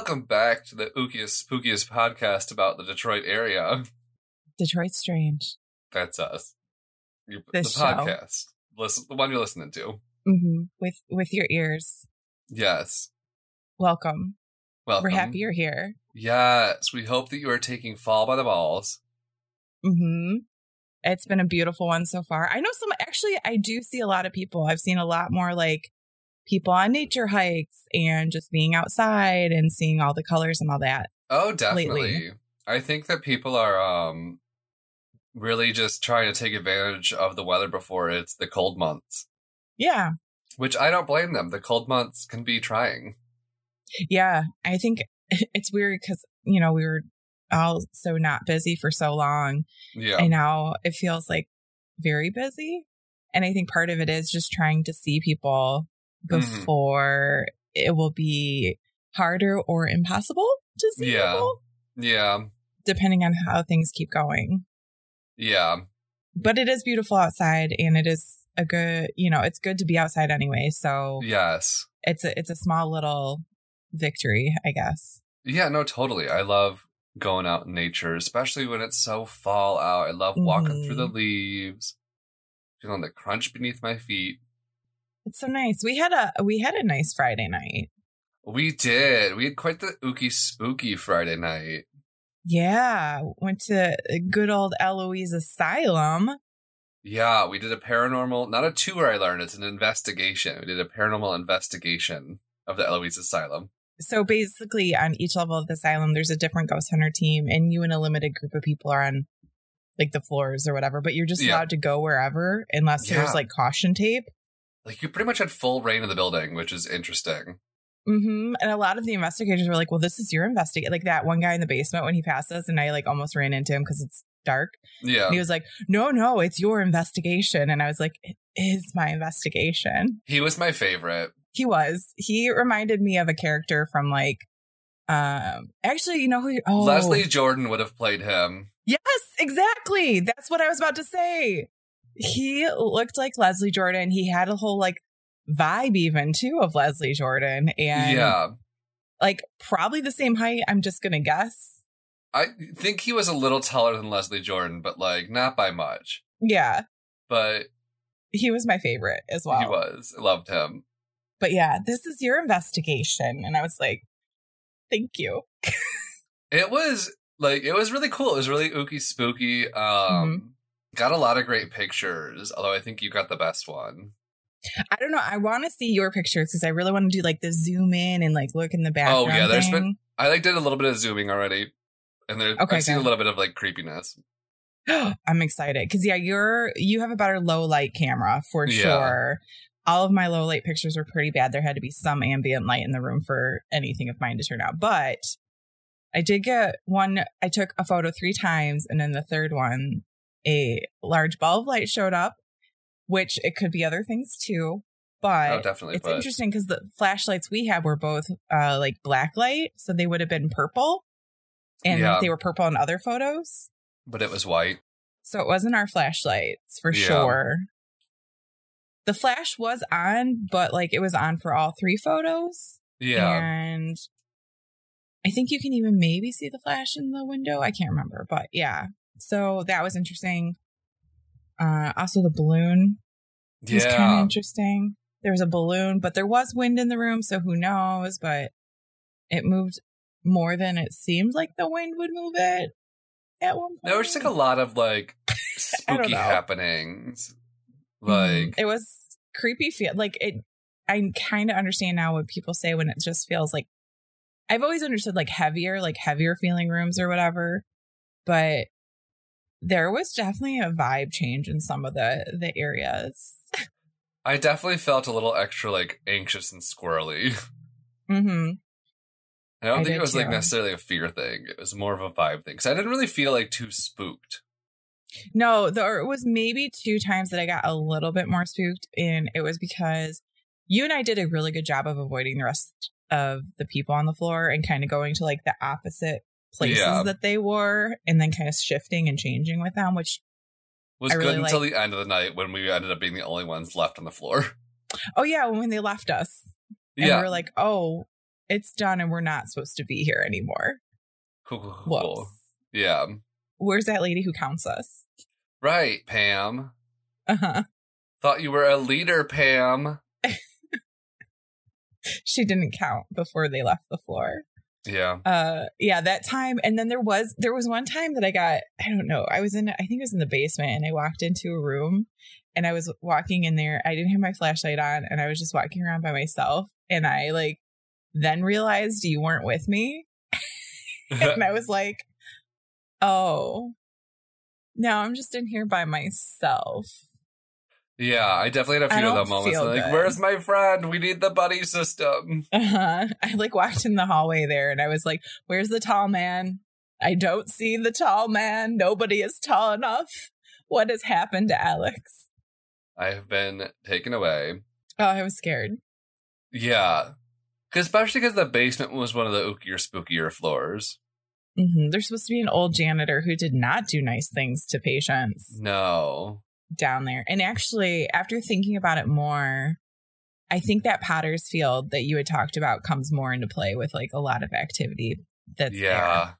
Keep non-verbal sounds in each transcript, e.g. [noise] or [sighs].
Welcome back to the ookiest spookiest podcast about the Detroit area. Detroit Strange. That's us. You- This the show. podcast. Listen, the one you're listening to. hmm With with your ears. Yes. Welcome. Welcome. We're happy you're here. Yes. We hope that you are taking fall by the balls. hmm It's been a beautiful one so far. I know some actually I do see a lot of people. I've seen a lot more like people on nature hikes and just being outside and seeing all the colors and all that. Oh, definitely. Lately. I think that people are um really just trying to take advantage of the weather before it's the cold months. Yeah. Which I don't blame them. The cold months can be trying. Yeah. I think [laughs] it's weird because, you know, we were all so not busy for so long. Yeah. And now it feels like very busy. And I think part of it is just trying to see people Mhm. before it will be harder or impossible to see Yeah. people, Yeah. depending on how things keep going. Yeah. But it is beautiful outside and it is a good, you know, it's good to be outside anyway. So Yes. it's a it's a small little victory, I guess. Yeah, no, totally. I love going out in nature, especially when it's so fall out. I love walking through the Mhm. leaves, feeling the crunch beneath my feet. It's so nice. We had a we had a nice Friday night. We did. We had quite the ooky spooky Friday night. Yeah, went to good old Eloise Asylum. Yeah, we did a paranormal, not a tour I learned, it's an investigation. We did a paranormal investigation of the Eloise Asylum. So basically, on each level of the asylum, there's a different ghost hunter team, and you and a limited group of people are on like the floors or whatever. But you're just Yeah. allowed to go wherever unless Yeah. there's like caution tape. Like, you pretty much had full reign of the building, which is interesting. hmm And a lot of the investigators were like, "Well, this is your investigate." Like that one guy in the basement when he passed us, and I like almost ran into him because it's dark. Yeah. And he was like, "No, no, it's your investigation," and I was like, "It is my investigation." He was my favorite. He was. He reminded me of a character from like, um, actually, you know who? Oh, Leslie Jordan would have played him. Yes, exactly. That's what I was about to say. He looked like Leslie Jordan. He had a whole like vibe even too of Leslie Jordan and yeah. like probably the same height. I'm just to guess. I think he was a little taller than Leslie Jordan, but like not by much. Yeah, But he was my favorite as well. he was. Loved him. But yeah, this is your investigation and I was like, "Thank you." [laughs] It was like it was really cool. It was really ooky spooky. Um got a lot of great pictures, although I think you got the best one. I don't know. I want to see your pictures because I really want to do like the zoom in and like look in the background. Oh, yeah, there's thing. been- I like did a little bit of zooming already. And there Okay, I've seen a little bit of like creepiness. [gasps] I'm excited because yeah, you're you have a better low light camera for Yeah. sure. All of my low light pictures were pretty bad. There had to be some ambient light in the room for anything of mine to turn out. But I did get one. I took a photo three times, and then the third one, a large ball of light showed up, which it could be other things too. But oh, definitely. it's but interesting because the flashlights we had were both uh like black light, so they would have been purple, and Yeah. they were purple in other photos. but it was white. So it wasn't our flashlights for Yeah. sure. The flash was on, but like it was on for all three photos. Yeah. And I think you can even maybe see the flash in the window. I can't remember, but yeah. So that was interesting. Uh also the balloon was kind of interesting. There was a balloon, but there was wind in the room, so who knows, but it moved more than it seemed like the wind would move it at one point. There was like a lot of like [laughs] spooky happenings. Mhm. Like it was creepy feel like it i kind of understand now what people say when it just feels like i've always understood like heavier like heavier feeling rooms or whatever but there was definitely a vibe change in some of the the areas I definitely felt a little extra like anxious and squirrely. [laughs] hmm I don't I think it was like necessarily a fear thing. It was more of a vibe thing. Because I didn't really feel like too spooked. no there was maybe two times that i got a little bit more spooked and it was because you and i did a really good job of avoiding the rest of the people on the floor and kind of going to like the opposite places Yeah. that they were and then kind of shifting and changing with them which Was I good really until the end of the night when we ended up being the only ones left on the floor. [laughs] Oh yeah, when they left us. And yeah. we were like, oh. it's done and we're not supposed to be here anymore. Cool, cool, cool. Whoops. Yeah. Where's that lady who counts us? Right, Pam. Uh huh. Thought you were a leader, Pam. [laughs] She didn't count before they left the floor. Yeah. uh yeah that time and then there was there was one time that i got i don't know i was in i think it was in the basement and i walked into a room and i was walking in there i didn't have my flashlight on and i was just walking around by myself and i like then realized you weren't with me [laughs] [laughs] and i was like oh now i'm just in here by myself yeah, I definitely had a few of them moments. Like, good. where's my friend? We need the buddy system. uh-huh. [laughs] i like walked in the hallway there and i was like where's the tall man i don't see the tall man nobody is tall enough what has happened to alex I have been taken away. Oh, I was scared. Yeah. 'Cause especially because the basement was one of the ookier, spookier floors. hmm There's supposed to be an old janitor who did not do nice things to patients No. Down there. And actually, after thinking about it more, I think that Potter's Field that you had talked about comes more into play with like a lot of activity that's there. yeah.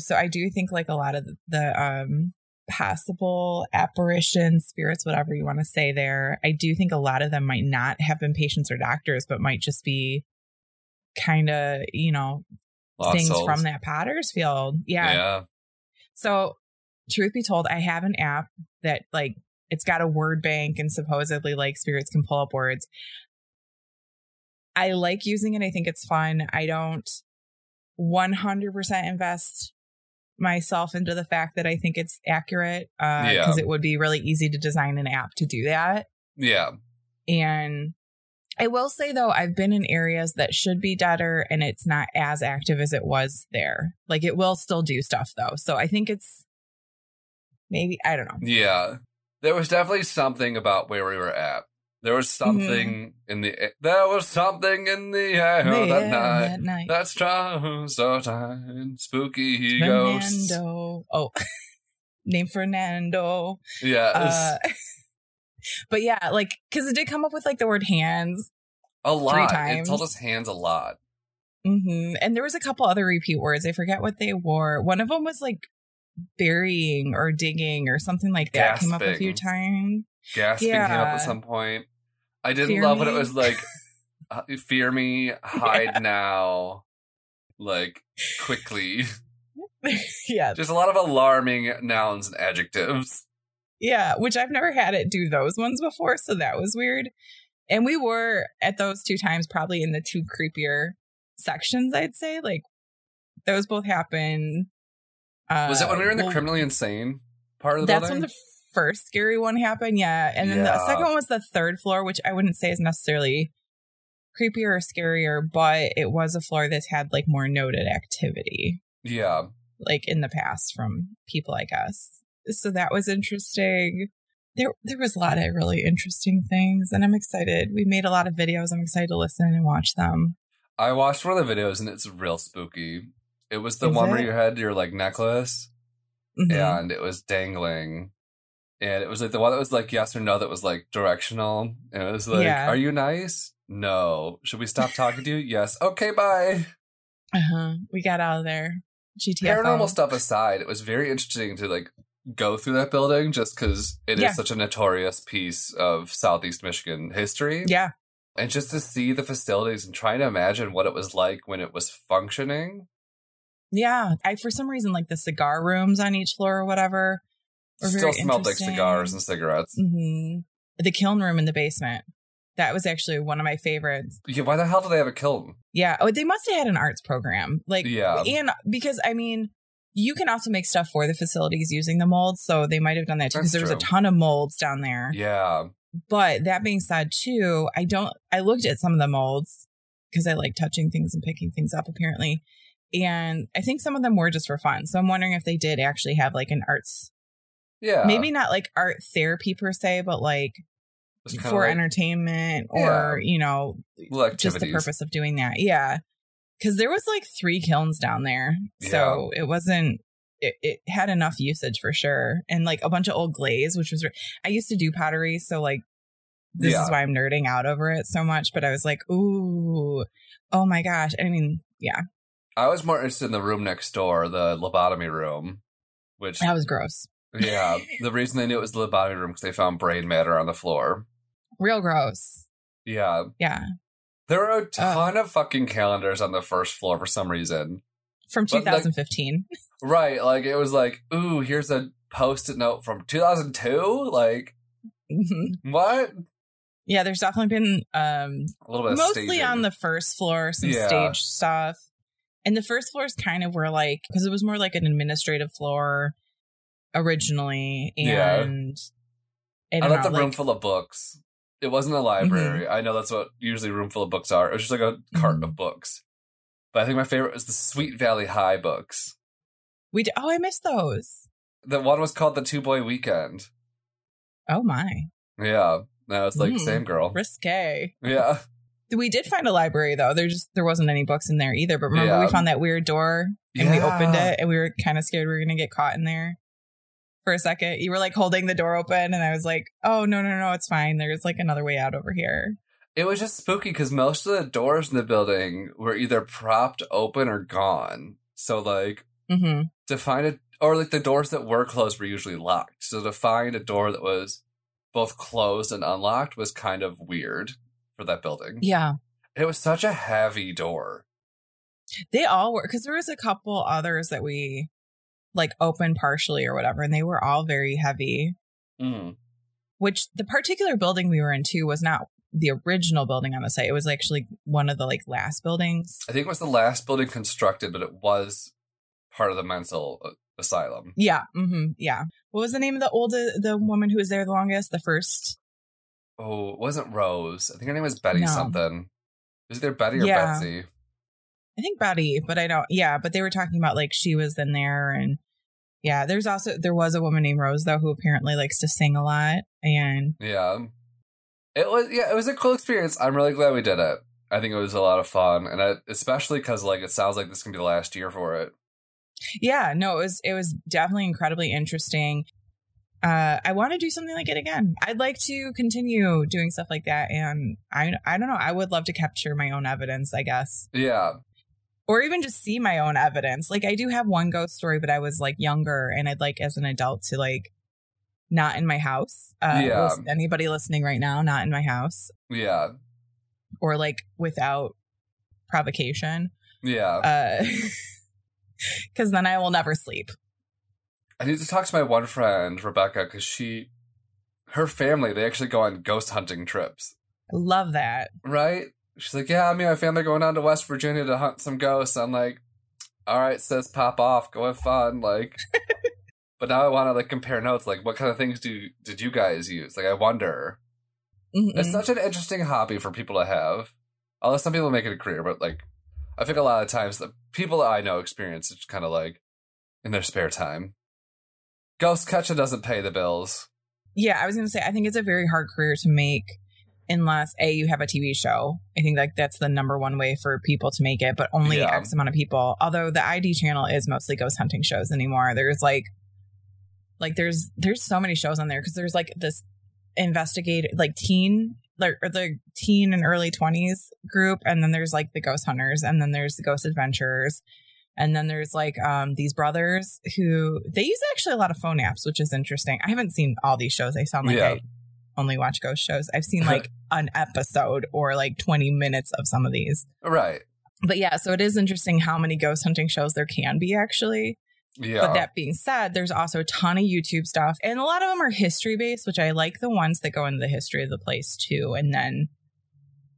So I do think like a lot of the um possible apparitions, spirits, whatever you want to say there, I do think a lot of them might not have been patients or doctors, but might just be kind of, you know, Lost things souls. from that Potter's Field. Yeah. Yeah. So, truth be told, I have an app that like it's got a word bank and supposedly like spirits can pull up words. I like using it. I think it's fun. I don't 100% invest myself into the fact that I think it's accurate because Yeah. it would be really easy to design an app to do that. Yeah. And I will say though, I've been in areas that should be deader and it's not as active as it was there. Like it will still do stuff though. So I think it's maybe, I don't know. Yeah. There was definitely something about where we were at. There was something in the there was something in the air Mm-hmm. Yeah, that night that night. that strong so tight, spooky ghosts. Fernando. Oh, [laughs] name Fernando. Yes, Uh, [laughs] but yeah, like, because it did come up with like the word hands. a lot. times. It told us hands a lot. hmm And there was a couple other repeat words. I forget what they were. One of them was like burying or digging or something like that. Came up a few times. Gasping came up at some point. I didn't Fear love when it was like, [laughs] uh, "Fear me, hide Yeah. now," like quickly. [laughs] yeah. Just a lot of alarming nouns and adjectives. Yeah. Which I've never had it do those ones before. So that was weird. And we were at those two times probably in the two creepier sections, I'd say. Like those both happen. Uh, Was it when we were in the well, criminally insane part of the building? That's building? when the first scary one happened, yeah. And then the second one was the third floor, which I wouldn't say is necessarily creepier or scarier, but it was a floor that's had like more noted activity, yeah. like in the past from people, I guess. So that was interesting. There, there was a lot of really interesting things, and I'm excited. We made a lot of videos. I'm excited to listen and watch them. I watched one of the videos and it's real spooky. It was the Is one where you had your like necklace Mhm. and it was dangling. And it was like the one that was like yes or no that was like directional. And it was like, Yeah. Are you nice? No. Should we stop talking to you? Yes. Okay, bye. Uh-huh. We got out of there. GTFO. Paranormal stuff aside, it was very interesting to like go through that building just because it is Yeah. such a notorious piece of Southeast Michigan history. Yeah. And just to see the facilities and trying to imagine what it was like when it was functioning. Yeah. I for some reason like the cigar rooms on each floor or whatever. Still smelled like cigars and cigarettes. hmm The kiln room in the basement. That was actually one of my favorites. Yeah, why the hell do they have a kiln? Yeah. Oh, they must have had an arts program. Like, Yeah. and because I mean, you can also make stuff for the facilities using the molds. So they might have done that too because there was a ton of molds down there. Yeah. But that being said, too, I don't, I looked at some of the molds because I like touching things and picking things up apparently. And I think some of them were just for fun. So I'm wondering if they did actually have like an arts, Yeah. maybe not like art therapy per se, but like for like entertainment or, you know, just the purpose of doing that. Yeah. Cause there was like three kilns down there. So it wasn't, it, it had enough usage for sure. And like a bunch of old glaze, which was, re- I used to do pottery. So like this Yeah. is why I'm nerding out over it so much. But I was like, ooh, oh my gosh. I mean, yeah, I was more interested in the room next door, the lobotomy room, which that was gross. yeah, [laughs] the reason they knew it was the lobotomy room because they found brain matter on the floor. Real gross. Yeah, Yeah. there were a ton of fucking calendars on the first floor for some reason. From But, like- 2015. Right, like it was like, ooh, here's a post-it note from 2002. Like Mhm. what? Yeah, there's definitely been um A little bit mostly on the first floor, some Yeah. stage stuff. And the first floor is kind of where like because it was more like an administrative floor originally, Yeah. and I I left the room like, full of books. It wasn't a library. I know that's what usually room full of books are. It was just like a cart Mhm. of books. But I think my favorite was the Sweet Valley High books. we did, oh I missed those. The one was called the Two Boy Weekend. Oh my, Yeah. No, it's like Mm. same girl. risque. Yeah. We did find a library though. There just there wasn't any books in there either. But remember we found that weird door and we opened it and we were kind of scared we were gonna get caught in there for a second. You were like holding the door open and I was like, oh no no no it's fine. There's like another way out over here. It was just spooky because most of the doors in the building were either propped open or gone. So like Mm-hmm. to find it or like the doors that were closed were usually locked. So to find a door that was both closed and unlocked was kind of weird for that building. Yeah. It was such a heavy door. They all were because there was a couple others that we like opened partially or whatever, and they were all very heavy. Mm. Which the particular building we were in too was not the original building on the site. It was actually one of the like last buildings. I think it was the last building constructed, but it was part of the mental uh, asylum. Yeah. hmm Yeah. What was the name of the old the woman who was there the longest? The first. Oh, it wasn't Rose. I think her name was Betty No. something. Is there Betty or Yeah. Betsy? I think Betty, but I don't. Yeah, but they were talking about like she was in there, and yeah, there's also there was a woman named Rose though who apparently likes to sing a lot, and Yeah. It was yeah, it was a cool experience. I'm really glad we did it. I think it was a lot of fun, and I, especially because like it sounds like this can be the last year for it. yeah, no, it was it was definitely incredibly interesting. Uh, I want to do something like it again. I'd like to continue doing stuff like that, and I I don't know. I would love to capture my own evidence. I guess. Yeah, or even just see my own evidence. Like I do have one ghost story, but I was like younger and I'd like as an adult to like not in my house. Uh Yeah. anybody listening right now, not in my house yeah, or like without provocation. yeah. Uh [laughs] cuz then I will never sleep. I need to talk to my one friend Rebecca because she, her family, they actually go on ghost hunting trips. Love that. Right? She's like, yeah, me and my family are going down to West Virginia to hunt some ghosts. I'm like, all right, sis, pop off, go have fun. Like, [laughs] but now I want to like compare notes. Like, what kind of things do did you guys use? Like, I wonder. Mm-mm. It's such an interesting hobby for people to have. Although some people make it a career, but like, I think a lot of times the people that I know experience it's kind of like in their spare time. Ghost catching doesn't pay the bills. Yeah, I was going to say I think it's a very hard career to make unless a you have a TV show. I think like that's the number one way for people to make it, but only Yeah. X amount of people. Although the ID channel is mostly ghost hunting shows anymore. There's like like there's there's so many shows on there because there's like this investigate like teen like or the teen and early 20s group and then there's like the ghost hunters and then there's the ghost adventurers and then there's like um these brothers who they use actually a lot of phone apps which is interesting i haven't seen all these shows i sound like Yeah. i only watch ghost shows i've seen like [laughs] an episode or like 20 minutes of some of these Right. but yeah so it is interesting how many ghost hunting shows there can be actually Yeah. but that being said, there's also a ton of YouTube stuff, and a lot of them are history based, which I like the ones that go into the history of the place too, and then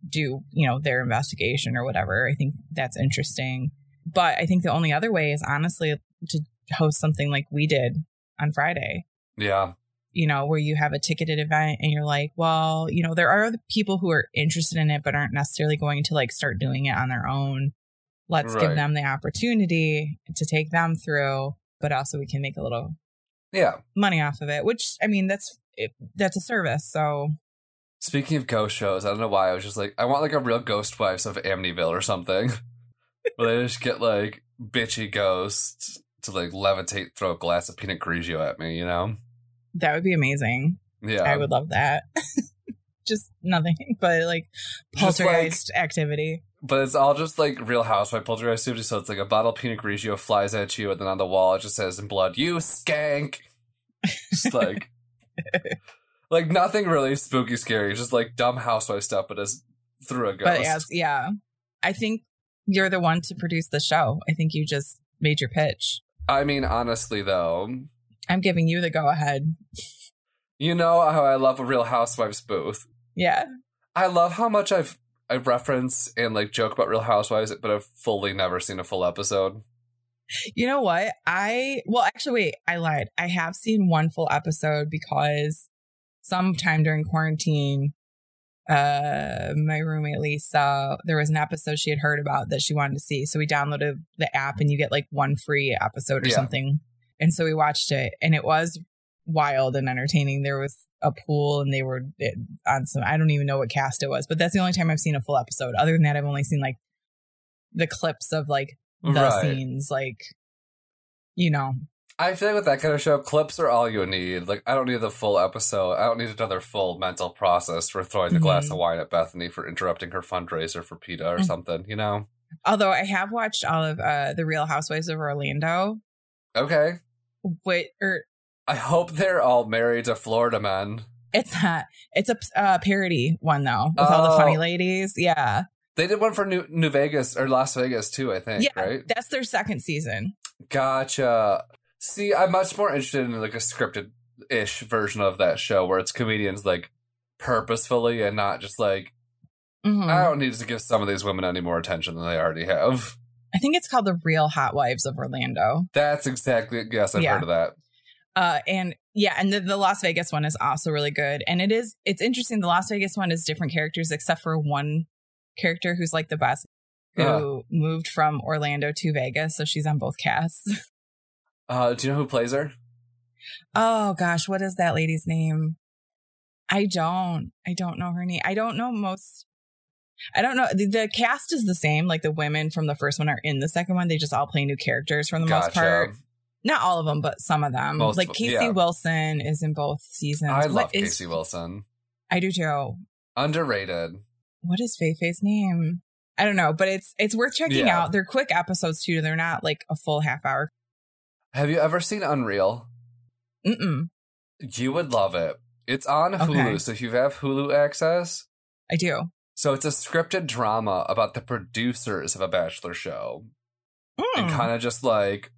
do you know their investigation or whatever. I think that's interesting. But I think the only other way is honestly to host something like we did on Friday. yeah. You know, where you have a ticketed event and you're like, well, you know, there are other people who are interested in it but aren't necessarily going to like start doing it on their own. Let's give them the opportunity to take them through, but also we can make a little Yeah. money off of it. Which I mean, that's it, that's a service. So Speaking of ghost shows, I don't know why I was just like, I want like a real Ghost Wives of Amityville or something, [laughs] where they just get like bitchy ghosts to like levitate, throw a glass of Pinot Grigio at me, you know? that would be amazing. Yeah, I would love that. [laughs] just nothing but like Just, like- poltergeist activity. But it's all just like Real Housewife poltergeist activity. So it's like a bottle of Pinot Grigio flies at you, and then on the wall it just says in blood, "You skank." Just like, [laughs] like nothing really spooky, scary. Just like dumb housewife stuff, but as through a ghost. But as yeah, I think you're the one to produce the show. I think you just made your pitch. I mean, honestly though, I'm giving you the go ahead. you know how I love a Real Housewives booth. Yeah. I love how much I've I reference and like joke about Real Housewives, but I've fully never seen a full episode. You know what? I well actually wait, I lied. I have seen one full episode because sometime during quarantine uh my roommate Lisa there was an episode she had heard about that she wanted to see. So we downloaded the app and you get like one free episode or Yeah. something. And so we watched it and it was wild and entertaining. There was a pool and they were eh, on some I don't even know what cast it was, but that's the only time I've seen a full episode. Other than that I've only seen like the clips of like the Right. scenes like you know I feel like with that kind of show, clips are all you need. Like I don't need the full episode. I don't need another full mental process for throwing the glass Mhm. of wine at Bethany for interrupting her fundraiser for PETA or Mm. something, you know? although i have watched all of uh the real housewives of orlando Okay. wait or I hope they're all married to Florida men. it's not it's a uh, parody one though with all the funny Oh. ladies yeah They did one for New, New Vegas or Las Vegas too, I think, yeah right? that's their second season Gotcha. See, I'm much more interested in like a scripted ish version of that show where it's comedians like purposefully and not just like Mhm. I don't need to give some of these women any more attention than they already have. i think it's called the real hot wives of orlando That's exactly yes, I've Yeah. heard of that. uh and yeah and the, the las vegas one is also really good and it is it's interesting the las vegas one is different characters except for one character who's like the best who Uh. moved from orlando to vegas so she's on both casts [laughs] Uh, do you know who plays her? Oh gosh, what is that lady's name? I don't. I don't know her name. I don't know most. I don't know. The, the cast is the same. Like the women from the first one are in the second one. They just all play new characters for the most part. Not all of them, but some of them. Most like Casey yeah. Wilson is in both seasons. I What love is- Casey Wilson. I do too. Underrated. What is Fei Fei's name? I don't know, but it's it's worth checking Yeah. out. They're quick episodes too. They're not like a full half hour. Have you ever seen Unreal? Mm-mm. You would love it. It's on Hulu, Okay. so if you have Hulu access, I do. so it's a scripted drama about the producers of a bachelor show and Mm. kind of just like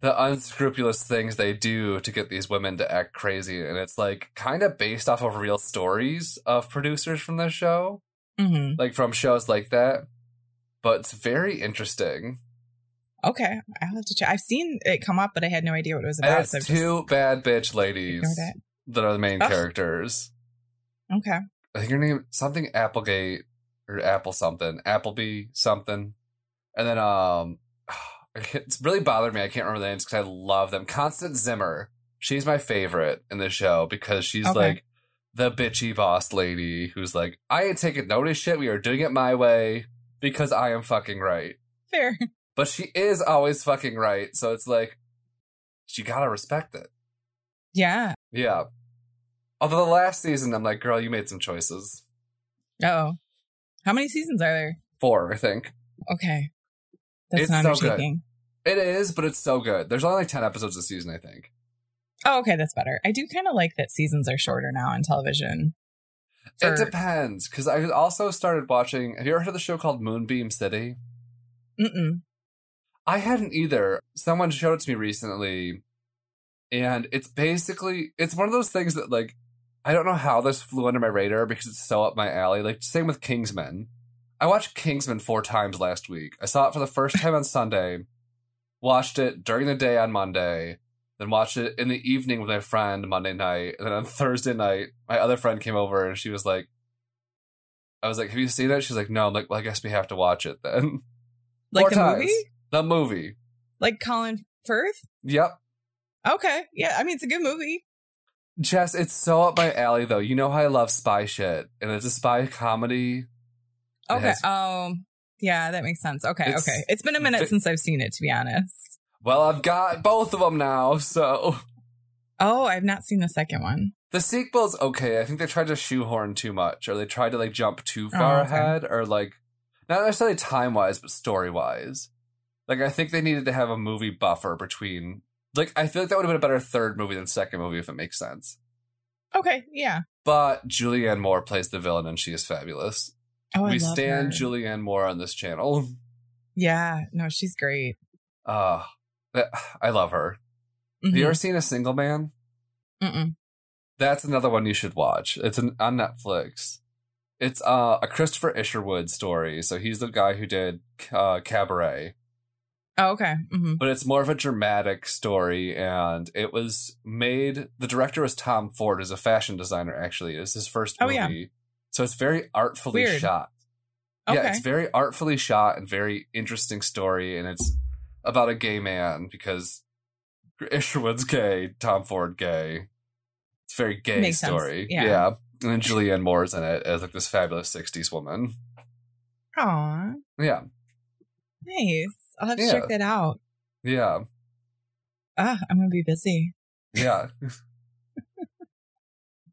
the unscrupulous things they do to get these women to act crazy and it's like kind of based off of real stories of producers from the show Mhm. like from shows like that but it's very interesting Okay, I'll have to check. I've seen it come up, but I had no idea what it was about. it's so two bad bitch ladies that are the main characters. Okay. I think her name something Applegate or Apple something, Appleby something, and then um, [sighs] it's really bothered me. I can't remember the names because I love them. Constance Zimmer, she's my favorite in the show because she's Okay. like the bitchy boss lady who's like, I ain't taking no shit. We are doing it my way because I am fucking right. Fair. [laughs] But she is always fucking right, so it's like you gotta respect it. Yeah. Yeah. Although the last season, I'm like, girl, you made some choices. Oh. How many seasons are there? Four, I think. Okay. That's It's an so good. It is, but it's so good. There's only like 10 episodes a season, I think. Oh, okay, that's better. I do kind of like that seasons are shorter now on television. it depends, because I also started watching. Have you ever heard of the show called Moonbeam City? Mm-mm. I hadn't either. Someone showed it to me recently, and it's basically it's one of those things that like I don't know how this flew under my radar because it's so up my alley. Like same with Kingsman. I watched Kingsman four times last week. I saw it for the first time on [laughs] Sunday, watched it during the day on Monday, then watched it in the evening with my friend Monday night, and then on Thursday night, my other friend came over and she was like, I was like, "Have you seen it?" She's like, "No." I'm like, "Well, I guess we have to watch it then." Like Four the times. movie? The movie. Like Colin Firth? Yep. Okay. Yeah, I mean, it's a good movie. Jess, it's so up my alley though. You know how I love spy shit, and it's a spy comedy. Okay. has- Um, yeah, that makes sense. Okay. It's okay. It's been a minute since I've seen it, to be honest. Well, I've got both of them now, so Oh, I've not seen the second one. The sequel's okay. I think they tried to shoehorn too much, or they tried to like jump too Oh, far okay. ahead, or like not necessarily time wise, but story wise. Like I think they needed to have a movie buffer between. Like I feel like that would have been a better third movie than second movie if it makes sense. Okay, yeah. But Julianne Moore plays the villain, and she is fabulous. Oh, we stand her. Julianne Moore on this channel. [laughs] Yeah, no, she's great. Uh I love her. Have you Mhm. ever seen A Single Man? Mm-mm. That's another one you should watch. It's an, on Netflix. It's uh, a Christopher Isherwood story. So he's the guy who did uh, Cabaret, Oh, okay. hmm but it's more of a dramatic story. And it was made. The director was Tom Ford, is a fashion designer. Actually, it's his first Oh, movie. yeah. So it's very artfully Weird. shot. Okay. Yeah, it's very artfully shot and very interesting story, and it's about a gay man because [laughs] Isherwood's gay, Tom Ford gay. It's a very gay Makes story. Yeah. And then Julianne Moore's in it as like this fabulous '60s woman. Aw, Yeah, nice. I'll have to Yeah. check that out. yeah, Ah, I'm gonna be busy. yeah. [laughs]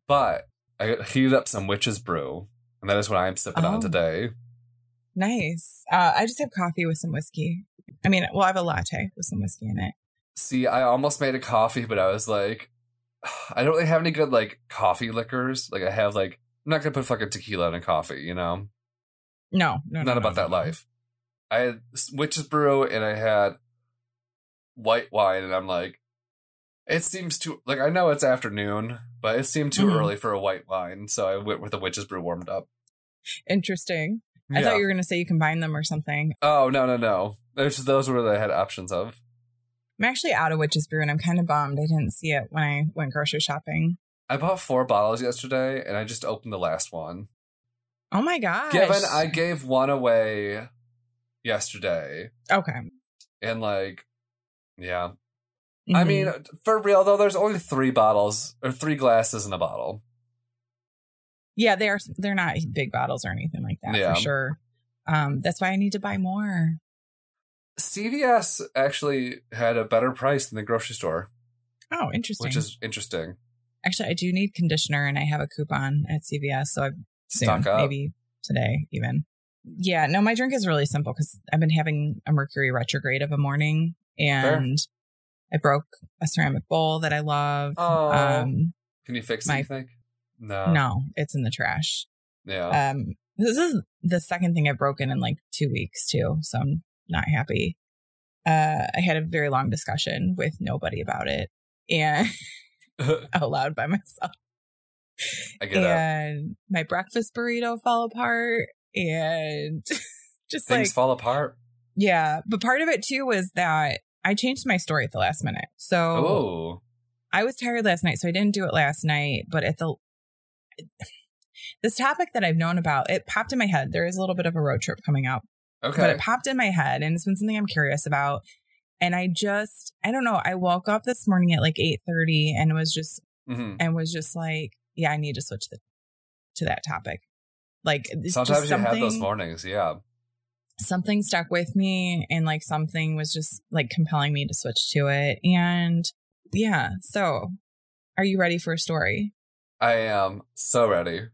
but I heated up some witch's brew, and that is what I'm sipping Oh. on today. Nice. Uh, I just have coffee with some whiskey. I mean, well, I have a latte with some whiskey in it. See, I almost made a coffee, but I was like, [sighs] I don't really have any good like coffee liquors. Like I have like I'm not gonna put fucking tequila in a coffee, you know. No, no, no, not no, about no, that life. I had witch's brew and I had white wine, and I'm like, it seems too like I know it's afternoon, but it seemed too Mhm. early for a white wine, so I went with the witch's brew warmed up. Interesting. I Yeah. thought you were gonna say you combine them or something. oh no no no! Those those were the had options of. I'm actually out of witch's brew, and I'm kind of bummed I didn't see it when I went grocery shopping. I bought four bottles yesterday, and I just opened the last one. Oh my gosh! Given I gave one away yesterday, okay. and like, yeah. I Mhm. mean, for real though, there's only three bottles or three glasses in a bottle. yeah, they are. They're not big bottles or anything like that Yeah. for sure. Um, that's why I need to buy more. CVS actually had a better price than the grocery store, Oh, interesting. which is interesting. actually I do need conditioner, and I have a coupon at CVS, so I soon, maybe today even. Yeah, no, my drink is really simple because I've been having a Mercury retrograde of a morning, and I broke a ceramic bowl that I love. Oh. Um, Can you fix My- it? You? No. no, it's in the trash. Yeah. Um, this is the second thing I've broken in like two weeks too, so I'm not happy. Uh, I had a very long discussion with nobody about it and [laughs] [laughs] out loud by myself. I get it. and my breakfast burrito fell apart and [laughs] just Things like fall apart. yeah but part of it too was that i changed my story at the last minute so Oh. i was tired last night so i didn't do it last night but at the [sighs] this topic that i've known about it popped in my head there is a little bit of a road trip coming up Okay. but it popped in my head and it's been something i'm curious about and i just i don't know i woke up this morning at like 8.30 and was just hmm and was just like, yeah, I need to switch the, to that topic. Like Sometimes you have those mornings. Yeah. Something stuck with me, and like something was just like compelling me to switch to it. And yeah, so are you ready for a story? I am so ready.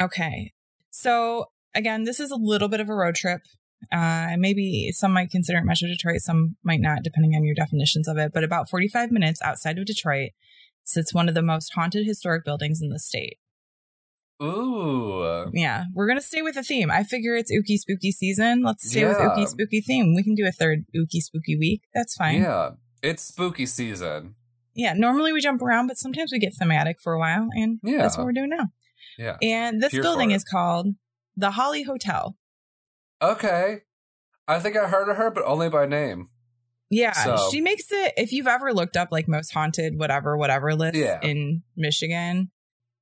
Okay, so again, this is a little bit of a road trip. Uh, maybe some might consider it Metro Detroit, some might not, depending on your definitions of it. But about 45 minutes outside of Detroit sits one of the most haunted historic buildings in the state. Ooh. Yeah, we're gonna stay with the theme. I figure it's ooky spooky season. Let's stay with Yeah. ooky spooky theme. We can do a third ooky spooky week. That's fine. Yeah. It's spooky season. Yeah, Normally we jump around, but sometimes we get thematic for a while, and Yeah. that's what we're doing now. Yeah. And this Here building is called the Holly Hotel. Okay. I think I heard of her, but only by name. Yeah, So- she makes it. If you've ever looked up like most haunted, whatever, whatever list Yeah. in Michigan,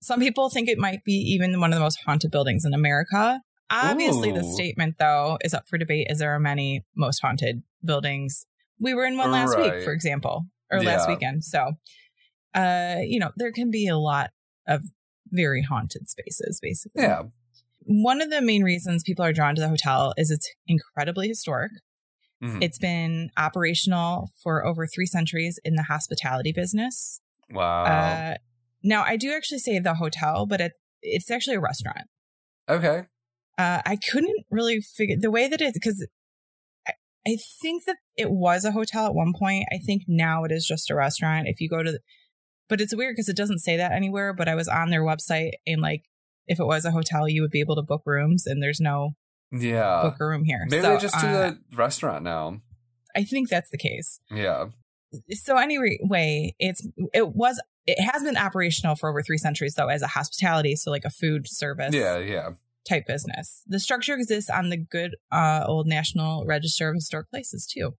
some people think it might be even one of the most haunted buildings in America. Obviously, the statement though is up for debate. As there are many most haunted buildings. We were in one last week, for example, or last weekend. So, uh, you know, there can be a lot of very haunted spaces, basically. Yeah. One of the main reasons people are drawn to the hotel is it's incredibly historic. Mhm. It's been operational for over three centuries in the hospitality business. wow. Uh, Now, I do actually say the hotel, but it, it's actually a restaurant. Okay. Uh, I couldn't really figure the way that it because I, I think that it was a hotel at one point. I think now it is just a restaurant. If you go to, the, but it's weird because it doesn't say that anywhere. But I was on their website and like, if it was a hotel, you would be able to book rooms, and there's no Yeah. book a room here. Maybe So, they just do uh, the restaurant now. I think that's the case. Yeah. so anyway, it's it was it has been operational for over three centuries though as a hospitality, so like a food service Yeah, yeah. type business. The structure exists on the good uh, old National Register of Historic Places too.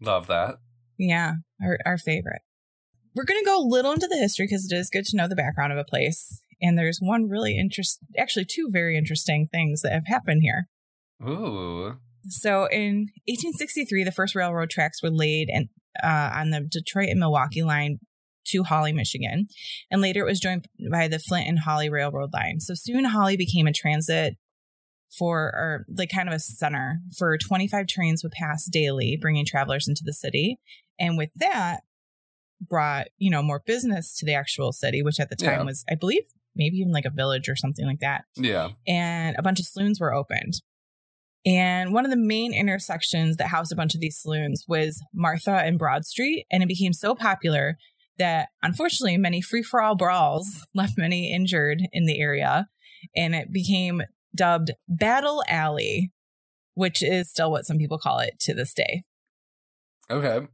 Love that. Yeah, our our favorite. We're going to go a little into the history because it is good to know the background of a place. And there's one really interesting actually two very interesting things that have happened here. Ooh. So in 1863, the first railroad tracks were laid and uh, on the Detroit and Milwaukee line to Holly, Michigan, and later it was joined by the Flint and Holly Railroad line. So soon Holly became a transit for, or like kind of a center for 25 trains would pass daily, bringing travelers into the city, and with that brought you know more business to the actual city, which at the time Yeah. was, I believe, maybe even like a village or something like that Yeah. and a bunch of saloons were opened. And one of the main intersections that housed a bunch of these saloons was Martha and Broad Street. And it became so popular that unfortunately many free for all brawls [laughs] left many injured in the area. And it became dubbed Battle Alley, which is still what some people call it to this day. Okay.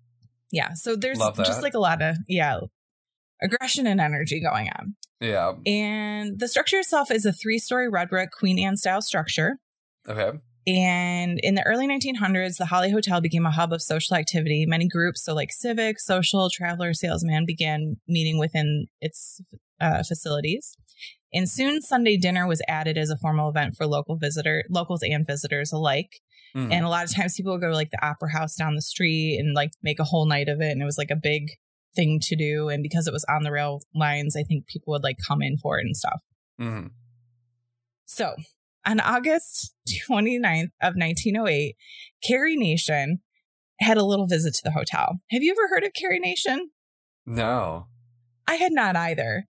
Yeah. So there's just like a lot of, yeah, aggression and energy going on. Yeah. And the structure itself is a three story red brick Queen Anne style structure. Okay. And in the early 1900s, the Holly Hotel became a hub of social activity. Many groups, so like civic, social, traveler, salesman, began meeting within its uh, facilities. And soon, Sunday dinner was added as a formal event for local visitor, locals and visitors alike. Mhm. And a lot of times, people would go to like the opera house down the street and like make a whole night of it. And it was like a big thing to do. And because it was on the rail lines, I think people would like come in for it and stuff. Mhm. So, on August 29th of 1908, Carrie Nation had a little visit to the hotel. Have you ever heard of Carrie Nation? No. I had not either.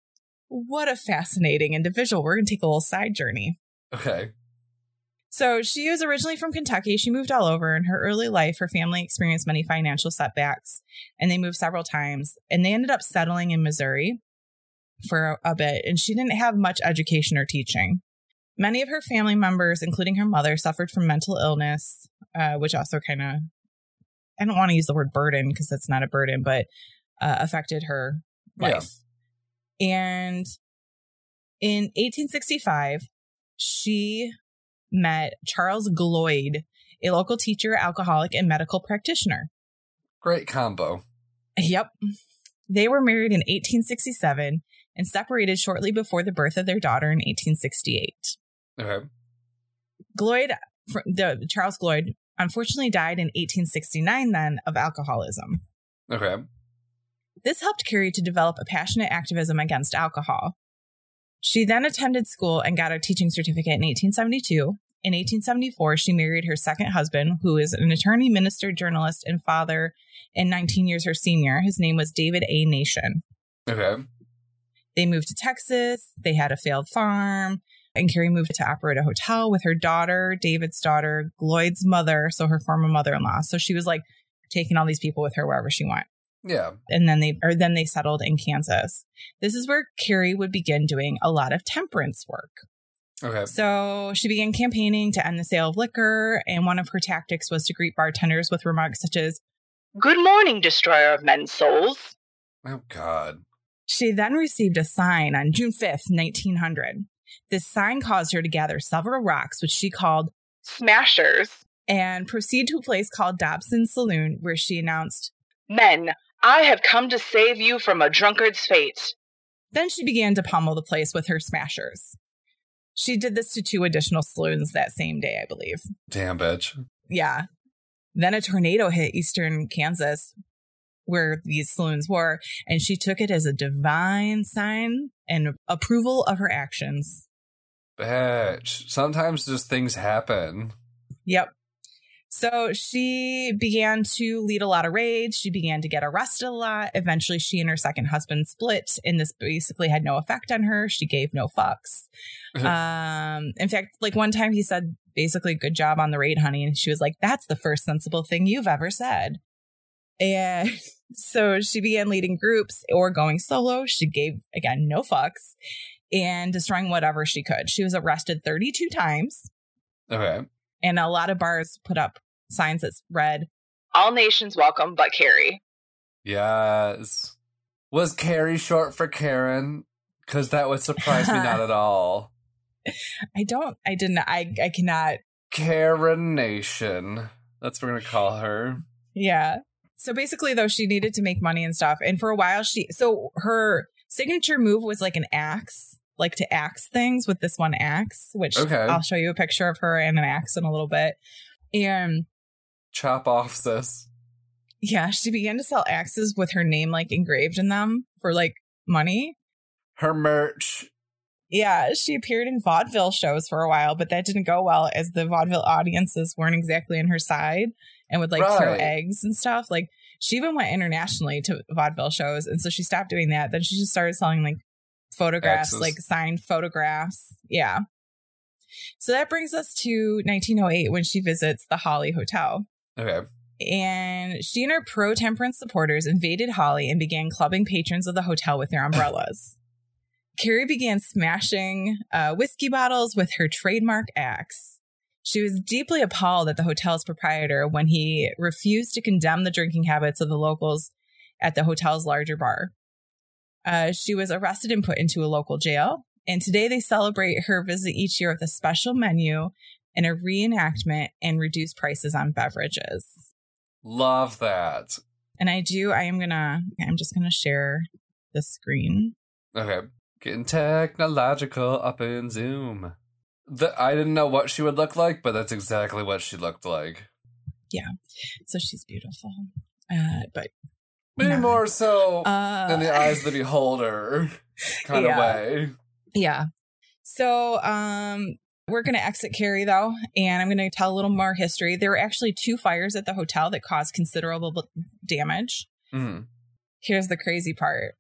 What a fascinating individual. We're going to take a little side journey. Okay. So, she was originally from Kentucky. She moved all over. In her early life, her family experienced many financial setbacks and they moved several times. And they ended up settling in Missouri for a, a bit. And she didn't have much education or teaching. Many of her family members, including her mother, suffered from mental illness, uh, which also kind of, I don't want to use the word burden because that's not a burden, but uh, affected her Yeah. life. And in 1865, she met Charles Gloyd, a local teacher, alcoholic, and medical practitioner. Great combo. Yep. They were married in 1867 and separated shortly before the birth of their daughter in 1868. Okay. Gloyd, the Charles Gloyd, unfortunately died in 1869 then of alcoholism. Okay. This helped Carrie to develop a passionate activism against alcohol. She then attended school and got a teaching certificate in 1872. In 1874, she married her second husband, who is an attorney, minister, journalist, and father, and 19 years her senior. His name was David A. Nation. Okay. They moved to Texas. They had a failed farm. And Carrie moved to operate a hotel with her daughter, David's daughter, Gloyd's mother, so her former mother-in-law. So she was like taking all these people with her wherever she went Yeah. and then they or then they settled in Kansas. This is where Carrie would begin doing a lot of temperance work. Okay. So she began campaigning to end the sale of liquor, and one of her tactics was to greet bartenders with remarks such as, Good morning, destroyer of men's souls. Oh God. She then received a sign on June 5th, 1900. This sign caused her to gather several rocks, which she called, Smashers. and proceed to a place called Dobson's Saloon, where she announced, Men, I have come to save you from a drunkard's fate. Then she began to pummel the place with her smashers. She did this to two additional saloons that same day, I believe. Damn bitch. Yeah. Then a tornado hit eastern Kansas where these saloons were, and she took it as a divine sign and approval of her actions. Bitch. Sometimes just things happen. Yep. So she began to lead a lot of raids. She began to get arrested a lot. Eventually, she and her second husband split, and this basically had no effect on her. She gave no fucks. [laughs] um, in fact, like one time he said, basically, good job on the raid, honey. And she was like, that's the first sensible thing you've ever said. And [laughs] so she began leading groups or going solo. She gave, again, no fucks and destroying whatever she could. She was arrested 32 times. Okay. And a lot of bars put up signs that read, All nations welcome but Carrie. Yes. Was Carrie short for Karen? Because that would surprise me not [laughs] at all. I don't, I didn't, I, I cannot. Karen Nation. That's what we're going to call her. Yeah. So basically, though, she needed to make money and stuff. And for a while, she, so her signature move was like an axe, like to axe things with this one axe, which Okay. I'll show you a picture of her and an axe in a little bit. And Chop off, sis. yeah, she began to sell axes with her name like engraved in them for like money. Her merch. Yeah, she appeared in vaudeville shows for a while, but that didn't go well as the vaudeville audiences weren't exactly on her side and would like throw eggs and stuff. Like she even went internationally to vaudeville shows, and so she stopped doing that. Then she just started selling like photographs, like signed photographs. Yeah. So that brings us to 1908 when she visits the Holly Hotel. Okay. And she and her pro temperance supporters invaded Holly and began clubbing patrons of the hotel with their umbrellas. Carrie began smashing uh, whiskey bottles with her trademark axe. She was deeply appalled at the hotel's proprietor when he refused to condemn the drinking habits of the locals at the hotel's larger bar. Uh, she was arrested and put into a local jail. And today they celebrate her visit each year with a special menu and a reenactment and reduced prices on beverages. Love that. And I do, I am gonna, I'm just gonna share the screen. Okay. Getting technological up in Zoom. The, I didn't know what she would look like, but that's exactly what she looked like. Yeah. So she's beautiful. Uh, but Maybe more so uh, in the eyes of the beholder [laughs] kind of way. Yeah. So um we're going to exit Carrie though, and I'm going to tell a little more history. There were actually two fires at the hotel that caused considerable damage. Mhm. Here's the crazy part.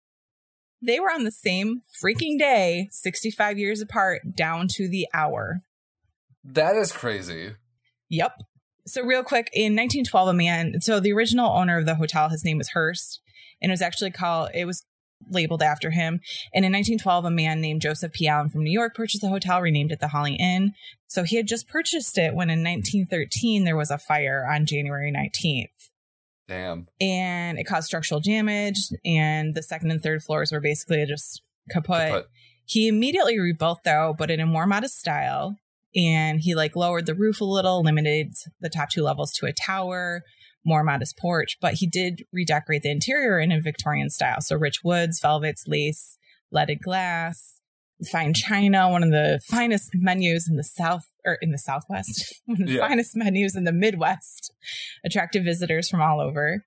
They were on the same freaking day, 65 years apart, down to the hour. That is crazy. Yep. So real quick, in 1912, a man. So the original owner of the hotel, his name was Hearst, and it was actually called. It was labeled after him. And in 1912, a man named Joseph P. Allen from New York purchased the hotel, renamed it the Holly Inn. So he had just purchased it when in 1913 there was a fire on January 19th. Damn. And it caused structural damage, and the second and third floors were basically just kaput. Kaput. He immediately rebuilt though, but in a more modest style. And he like lowered the roof a little, limited the top two levels to a tower, more modest porch, but he did redecorate the interior in a Victorian style. So rich woods, velvets, lace, leaded glass, fine china, one of the finest menus in the south or in the southwest, [laughs] one of the Yeah. finest menus in the Midwest, attracted visitors from all over.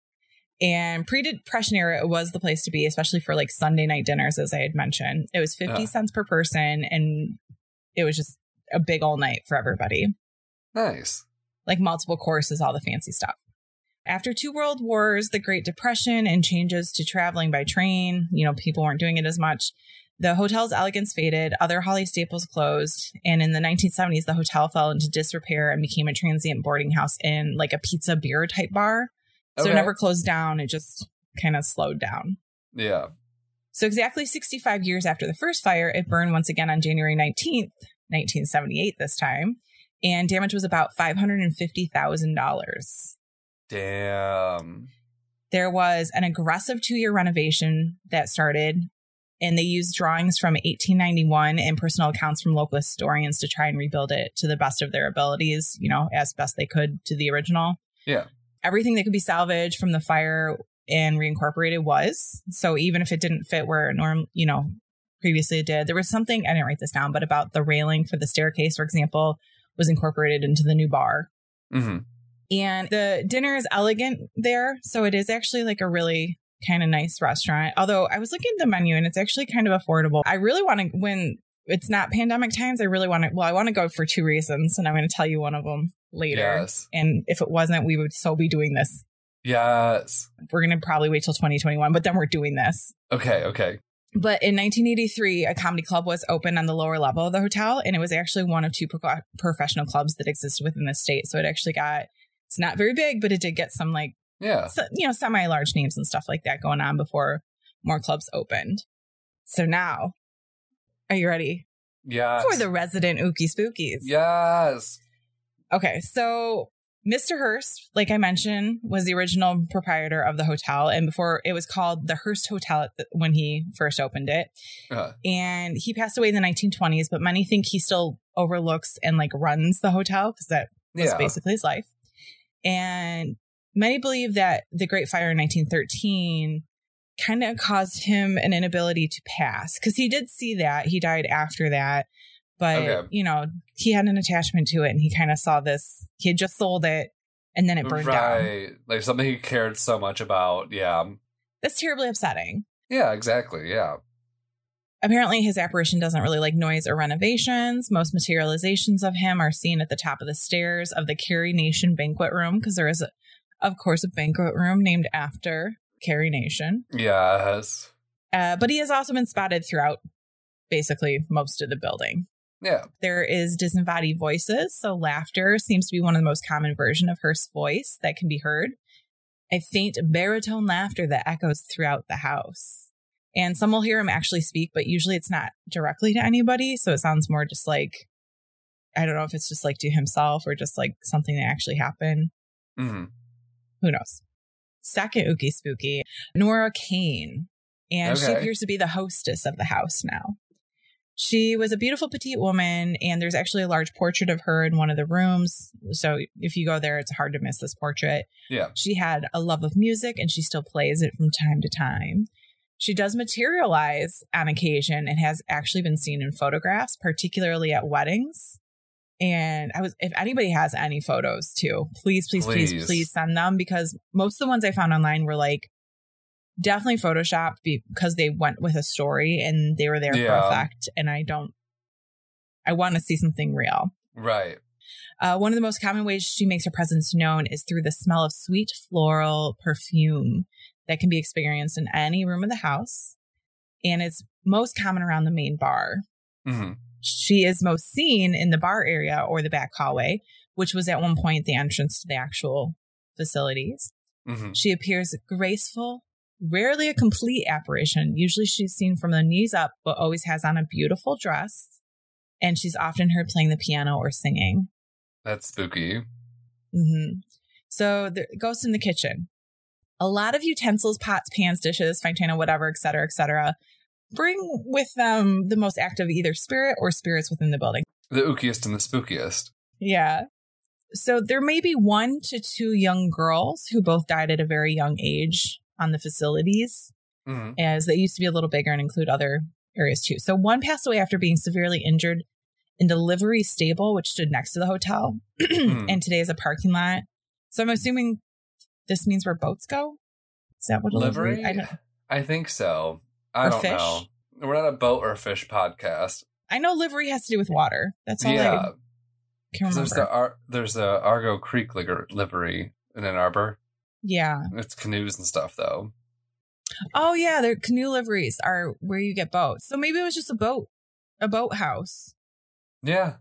And pre-depression era it was the place to be, especially for like Sunday night dinners, as I had mentioned. It was 50 Yeah. cents per person and it was just a big all night for everybody. Nice. Like multiple courses, all the fancy stuff. After two world wars, the Great Depression, and changes to traveling by train, you know, people weren't doing it as much. The hotel's elegance faded, other Holly staples closed, and in the 1970s, the hotel fell into disrepair and became a transient boarding house in like a pizza beer type bar. So Okay. it never closed down, it just kind of slowed down. Yeah. So, exactly 65 years after the first fire, it burned once again on January 19th, 1978, this time, and damage was about $550,000. Damn. There was an aggressive two year renovation that started, and they used drawings from 1891 and personal accounts from local historians to try and rebuild it to the best of their abilities, you know, as best they could to the original. Yeah. Everything that could be salvaged from the fire and reincorporated was. So even if it didn't fit where it norm, you know, previously it did, there was something I didn't write this down, but about the railing for the staircase, for example, was incorporated into the new bar. hmm And the dinner is elegant there. So it is actually like a really kind of nice restaurant. Although I was looking at the menu and it's actually kind of affordable. I really want to, when it's not pandemic times, I really want to. Well, I want to go for two reasons, and I'm going to tell you one of them later. Yes. And if it wasn't, we would so be doing this. Yes. We're going to probably wait till 2021, but then we're doing this. Okay. Okay. But in 1983, a comedy club was opened on the lower level of the hotel, and it was actually one of two pro- professional clubs that existed within the state. So it actually got, it's not very big, but it did get some like, Yeah. so, you know, semi large names and stuff like that going on before more clubs opened. So now, are you ready Yes. for the resident Ookie Spookies? Yes. Okay, so Mr. Hearst, like I mentioned, was the original proprietor of the hotel, and before it was called the Hearst Hotel the, when he first opened it. Uh, And he passed away in the 1920s, but many think he still overlooks and like runs the hotel because that was yeah. basically his life. And many believe that the Great Fire in 1913 kind of caused him an inability to pass because he did see that. He died after that. But, Okay. you know, he had an attachment to it and he kind of saw this. He had just sold it and then it burned down. Like something he cared so much about. Yeah. That's terribly upsetting. Yeah. Exactly. Yeah. Apparently, his apparition doesn't really like noise or renovations. Most materializations of him are seen at the top of the stairs of the Carrie Nation banquet room because there is, a, of course, a banquet room named after Carrie Nation. Yes. Uh, but he has also been spotted throughout basically most of the building. Yeah. There is disembodied voices, so laughter seems to be one of the most common version of Hearst's voice that can be heard. A faint baritone laughter that echoes throughout the house. And some will hear him actually speak, but usually it's not directly to anybody, so it sounds more just like I don't know if it's just like to himself or just like something that actually happened. hmm Who knows? Second Ookie Spooky, Nora Kane. And she appears to be the hostess of the house now. She was a beautiful petite woman, and there's actually a large portrait of her in one of the rooms. So if you go there, it's hard to miss this portrait. Yeah. She had a love of music, and she still plays it from time to time. She does materialize on occasion and has actually been seen in photographs, particularly at weddings. And I was, if anybody has any photos too, please, please, please, Please. please, send them because most of the ones I found online were like definitely photoshopped because they went with a story and they were there Yeah. for effect. And I don't, I want to see something real. Right. Uh, one of the most common ways she makes her presence known is through the smell of sweet floral perfume that can be experienced in any room of the house. And it's most common around the main bar. hmm She is most seen in the bar area or the back hallway, which was at one point the entrance to the actual facilities. hmm She appears graceful, rarely a complete apparition. Usually she's seen from the knees up, but always has on a beautiful dress. And she's often heard playing the piano or singing. That's spooky. hmm So the ghost in the kitchen. A lot of utensils, pots, pans, dishes, fine whatever, et cetera, et cetera, bring with them the most active either spirit or spirits within the building. The ookiest and the spookiest. Yeah. So there may be one to two young girls who both died at a very young age on the facilities, hmm as they used to be a little bigger and include other areas too. So one passed away after being severely injured in the livery stable, which stood next to the hotel, Hmm. [clears throat] and today is a parking lot. So I'm assuming this means where boats go. Is that what livery? Livery? I, I think so. I Or don't fish? know. We're not a boat or a fish podcast. I know livery has to do with water. That's all yeah. I can 'cause There's the Ar- there's a Argo Creek livery in Ann Arbor. yeah. It's canoes and stuff though. Oh yeah, their canoe liveries are where you get boats. So maybe it was just a boat, a boat house. Yeah.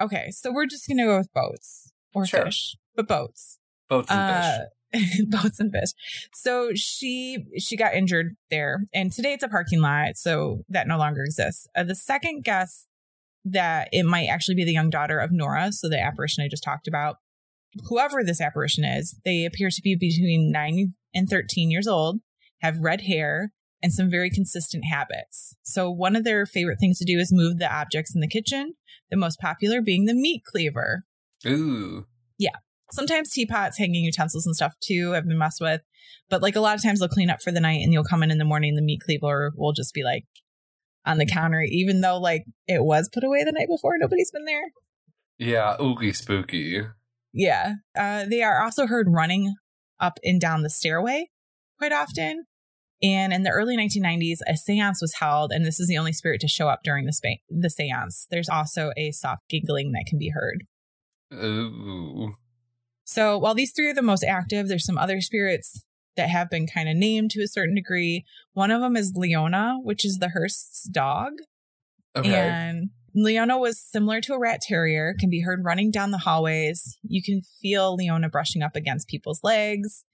Okay, so we're just gonna go with boats or Sure. fish, but boats. Boats and fish. Uh, [laughs] Boats and fish. So she she got injured there, and today it's a parking lot, so that no longer exists. Uh, the second guess that it might actually be the young daughter of Nora, so the apparition I just talked about. Whoever this apparition is, they appear to be between nine and thirteen years old, have red hair, and some very consistent habits. So one of their favorite things to do is move the objects in the kitchen. The most popular being the meat cleaver. Ooh. Sometimes teapots, hanging utensils, and stuff too have been messed with. But like a lot of times they'll clean up for the night and you'll come in in the morning. The meat cleaver will just be like on the counter, even though like it was put away the night before. Nobody's been there. Yeah. Oogie spooky. Yeah. Uh, they are also heard running up and down the stairway quite often. And in the early 1990s, a seance was held, and this is the only spirit to show up during the, spa- the seance. There's also a soft giggling that can be heard. Ooh. So while these three are the most active, there's some other spirits that have been kind of named to a certain degree. One of them is Leona, which is the Hearst's dog. Okay. And Leona was similar to a rat terrier, can be heard running down the hallways. You can feel Leona brushing up against people's legs.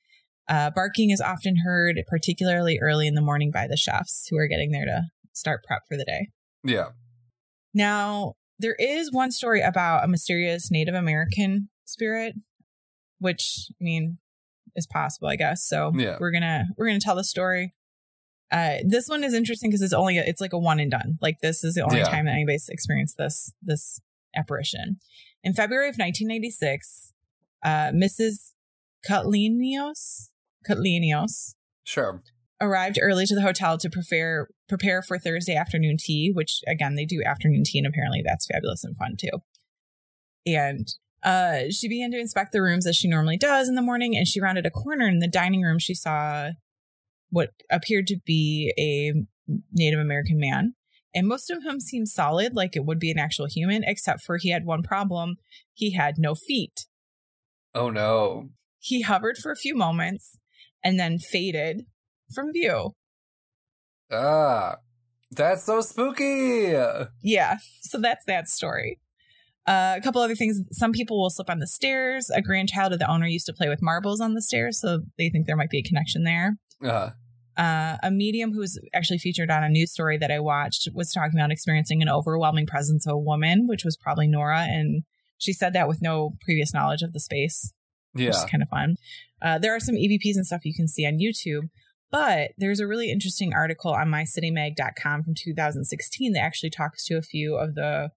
Uh, barking is often heard, particularly early in the morning by the chefs who are getting there to start prep for the day. yeah. Now, there is one story about a mysterious Native American spirit, which I mean is possible, I guess. So Yeah. we're gonna we're gonna tell the story. Uh, this one is interesting because it's only a, it's like a one and done. Like this is the only Yeah. time that anybody's experienced this this apparition. In February of 1996, uh, Mrs. Cutlenios Cutlenios Sure. arrived early to the hotel to prepare prepare for Thursday afternoon tea, which again they do afternoon tea, and apparently that's fabulous and fun too. And uh, she began to inspect the rooms as she normally does in the morning, and she rounded a corner in the dining room. She saw what appeared to be a Native American man, and most of him seemed solid, like it would be an actual human, except for he had one problem: he had no feet. Oh no. He hovered for a few moments and then faded from view. Ah. That's so spooky. Yeah, so that's that story. Uh, a couple other things. Some people will slip on the stairs. A grandchild of the owner used to play with marbles on the stairs, so they think there might be a connection there. Uh, Uh, a medium who was actually featured on a news story that I watched was talking about experiencing an overwhelming presence of a woman, which was probably Nora, and she said that with no previous knowledge of the space, which yeah. is kind of fun. Uh, there are some EVPs and stuff you can see on YouTube, but there's a really interesting article on mycitymag.com from 2016 that actually talks to a few of the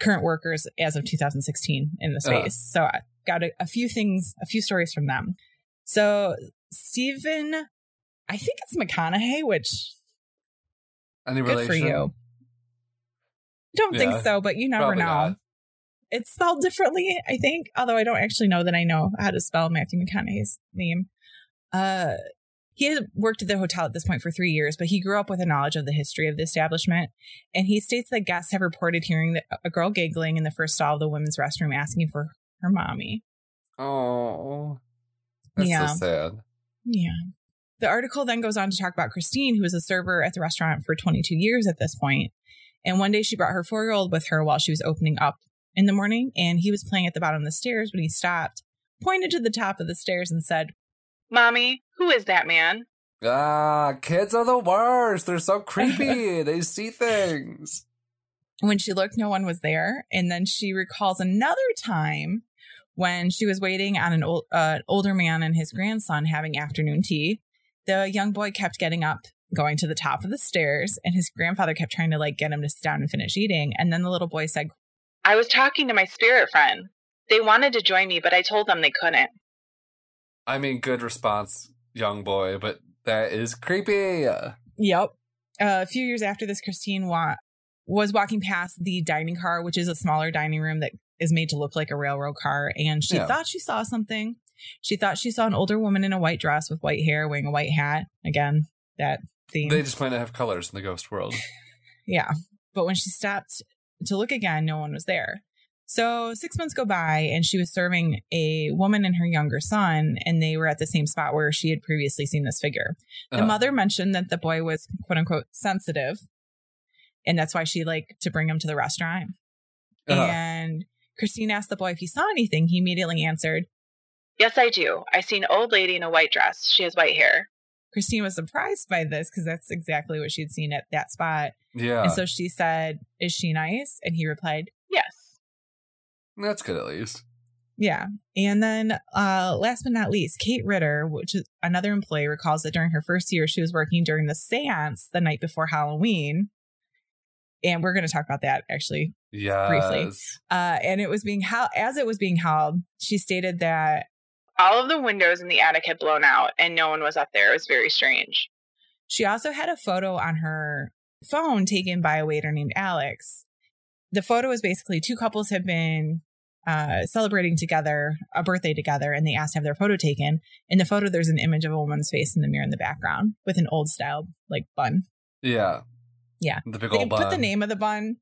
current workers as of 2016 in the Uh. space. So I got a, a few things, a few stories from them. So Stephen, I think it's McConaughey, which Any good relation? for you. Don't Yeah, think so, but you never know. not. It's spelled differently, I think, although I don't actually know that I know how to spell Matthew McConaughey's name. Uh, he had worked at the hotel at this point for three years, but he grew up with a knowledge of the history of the establishment. And he states that guests have reported hearing the, a girl giggling in the first stall of the women's restroom asking for her mommy. Oh. That's Yeah. so sad. Yeah. The article then goes on to talk about Christine, who was a server at the restaurant for 22 years at this point. And one day she brought her four year old with her while she was opening up in the morning. And he was playing at the bottom of the stairs when he stopped, pointed to the top of the stairs, and said, Mommy, who is that man? Ah, kids are the worst. They're so [laughs] creepy. they see things. when she looked, no one was there. And then she recalls another time when she was waiting on an old, uh, older man and his grandson having afternoon tea. The young boy kept getting up, going to the top of the stairs, and his grandfather kept trying to like get him to sit down and finish eating. And then the little boy said, I was talking to my spirit friend. They wanted to join me, but I told them they couldn't. I mean, good response, young boy, but that is creepy. Yep. Uh, a few years after this, Christine wa- was walking past the dining car, which is a smaller dining room that is made to look like a railroad car, and she Yeah. thought she saw something. She thought she saw an older woman in a white dress with white hair, wearing a white hat. Again, that theme. They just plan to have colors in the ghost world. [laughs] Yeah. But when she stopped to look again, no one was there. So six months go by, and she was serving a woman and her younger son, and they were at the same spot where she had previously seen this figure. The Uh, mother mentioned that the boy was quote unquote sensitive, and that's why she liked to bring him to the restaurant. uh, And Christine asked the boy if he saw anything. He immediately answered. Yes, I do. I see an old lady in a white dress. She has white hair. Christine was surprised by this because that's exactly what she'd seen at that spot. yeah. And so she said, Is she nice? And he replied, Yes. That's good at least. Yeah. And then uh last but not least, Kate Ritter, which is another employee, recalls that during her first year, she was working during the seance the night before Halloween. And we're going to talk about that actually. Yeah. Uh, and it was being held, as it was being held, she stated that All of the windows in the attic had blown out and no one was up there. It was very strange. she also had a photo on her phone taken by a waiter named Alex. The photo is basically two couples have been uh, celebrating together a birthday together, and they asked to have their photo taken. In the photo, there's an image of a woman's face in the mirror in the background with an old style like bun. Yeah. Yeah. The big They old put the name of the bun.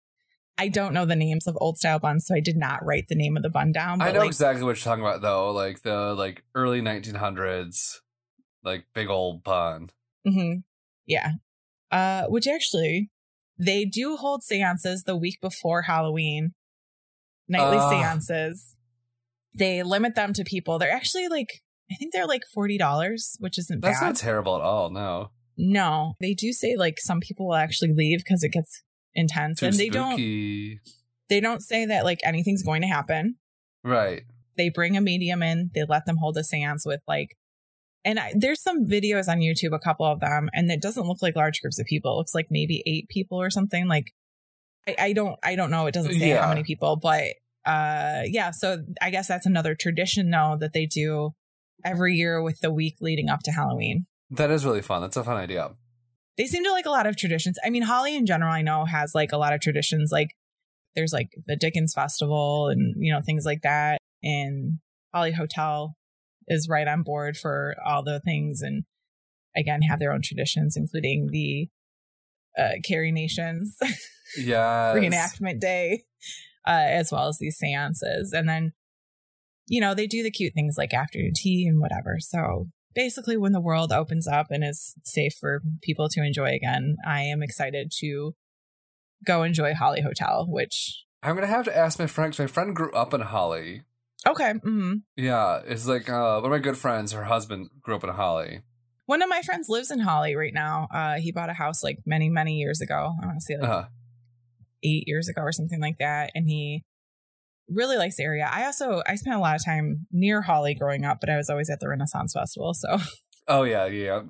I don't know the names of old style buns, so I did not write the name of the bun down. I know like, exactly what you're talking about though, like the like early 1900s, like big old bun. Mm-hmm. Yeah. Uh, which actually, they do hold seances the week before Halloween, nightly Ah. seances. They limit them to people. They're actually like, I think they're like $40, which isn't That's bad. not terrible at all. No, no, they do say like some people will actually leave because it gets intense. too and they don't, they don't say that like anything's going to happen. Right. they bring a medium in they let them hold a seance with like and I, there's some videos on youtube a couple of them and it doesn't look like large groups of people it looks like maybe eight people or something like i, I don't i don't know it doesn't say Yeah. how many people but uh yeah so i guess that's another tradition though that they do every year with the week leading up to halloween That is really fun. That's a fun idea. they seem to like a lot of traditions. I mean, Holly in general, I know has like a lot of traditions. Like there's like the Dickens Festival and you know things like that. And Holly Hotel is right on board for all the things, and again have their own traditions, including the uh, Carrie Nations [laughs] Yeah. reenactment day, uh, as well as these seances. And then, you know, they do the cute things like afternoon tea and whatever. So basically, when the world opens up and is safe for people to enjoy again, I am excited to go enjoy Holly Hotel, which, I'm gonna have to ask my friend. my friend grew up in Holly. okay. Mm-hmm. Yeah, it's like uh, one of my good friends. Her husband grew up in Holly. One of my friends lives in Holly right now. Uh, he bought a house like many, many years ago. I want to say like Uh, eight years ago or something like that. And he really likes the area. I also I spent a lot of time near Holly growing up, but I was always at the Renaissance Festival. So oh yeah, yeah,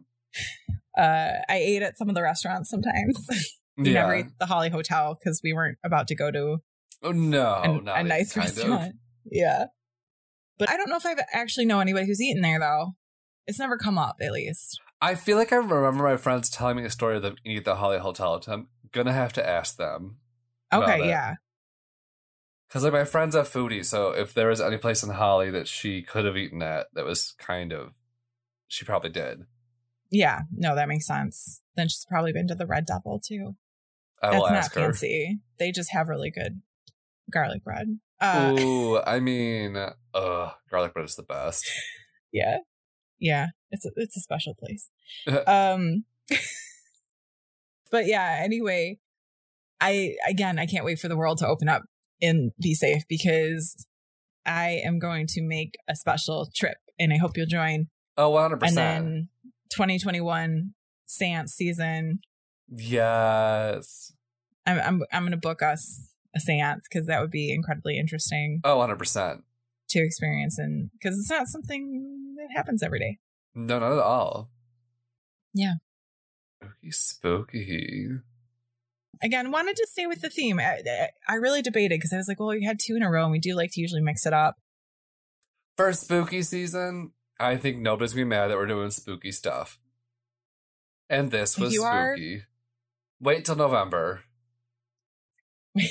[laughs] uh, I ate at some of the restaurants sometimes. [laughs] we yeah. never ate the Holly Hotel because we weren't about to go to oh no, a, not a nice kind of. restaurant. [laughs] Yeah. But I don't know if I've actually know anybody who's eaten there though. It's never come up at least. I feel like I remember my friends telling me a story of them eating at the Holly Hotel. I'm gonna have to ask them. Okay, yeah. Because like my friend's a foodie, so if there was any place in Holly that she could have eaten at, that was kind of, she probably did. Yeah. No, that makes sense. Then she's probably been to the Red Devil too. I That's will not ask her. fancy. They just have really good garlic bread. Uh, Ooh, [laughs] I mean, uh, garlic bread is the best. yeah, yeah. It's a, it's a special place. um, [laughs] but yeah. Anyway, I again, I can't wait for the world to open up and be safe because I am going to make a special trip, and I hope you'll join. Oh, 100 percent. And then 2021 seance season. Yes. I'm I'm I'm going to book us a seance because that would be incredibly interesting Oh, 100 percent. To experience, and because it's not something that happens every day. No, not at all. Yeah. Spooky, spooky. Again, wanted to stay with the theme. I, I- really debated because I was like, well, we had two in a row, and we do like to usually mix it up. For spooky season, I think nobody's gonna be mad that we're doing spooky stuff. And this was you are- spooky. Wait till November. [laughs]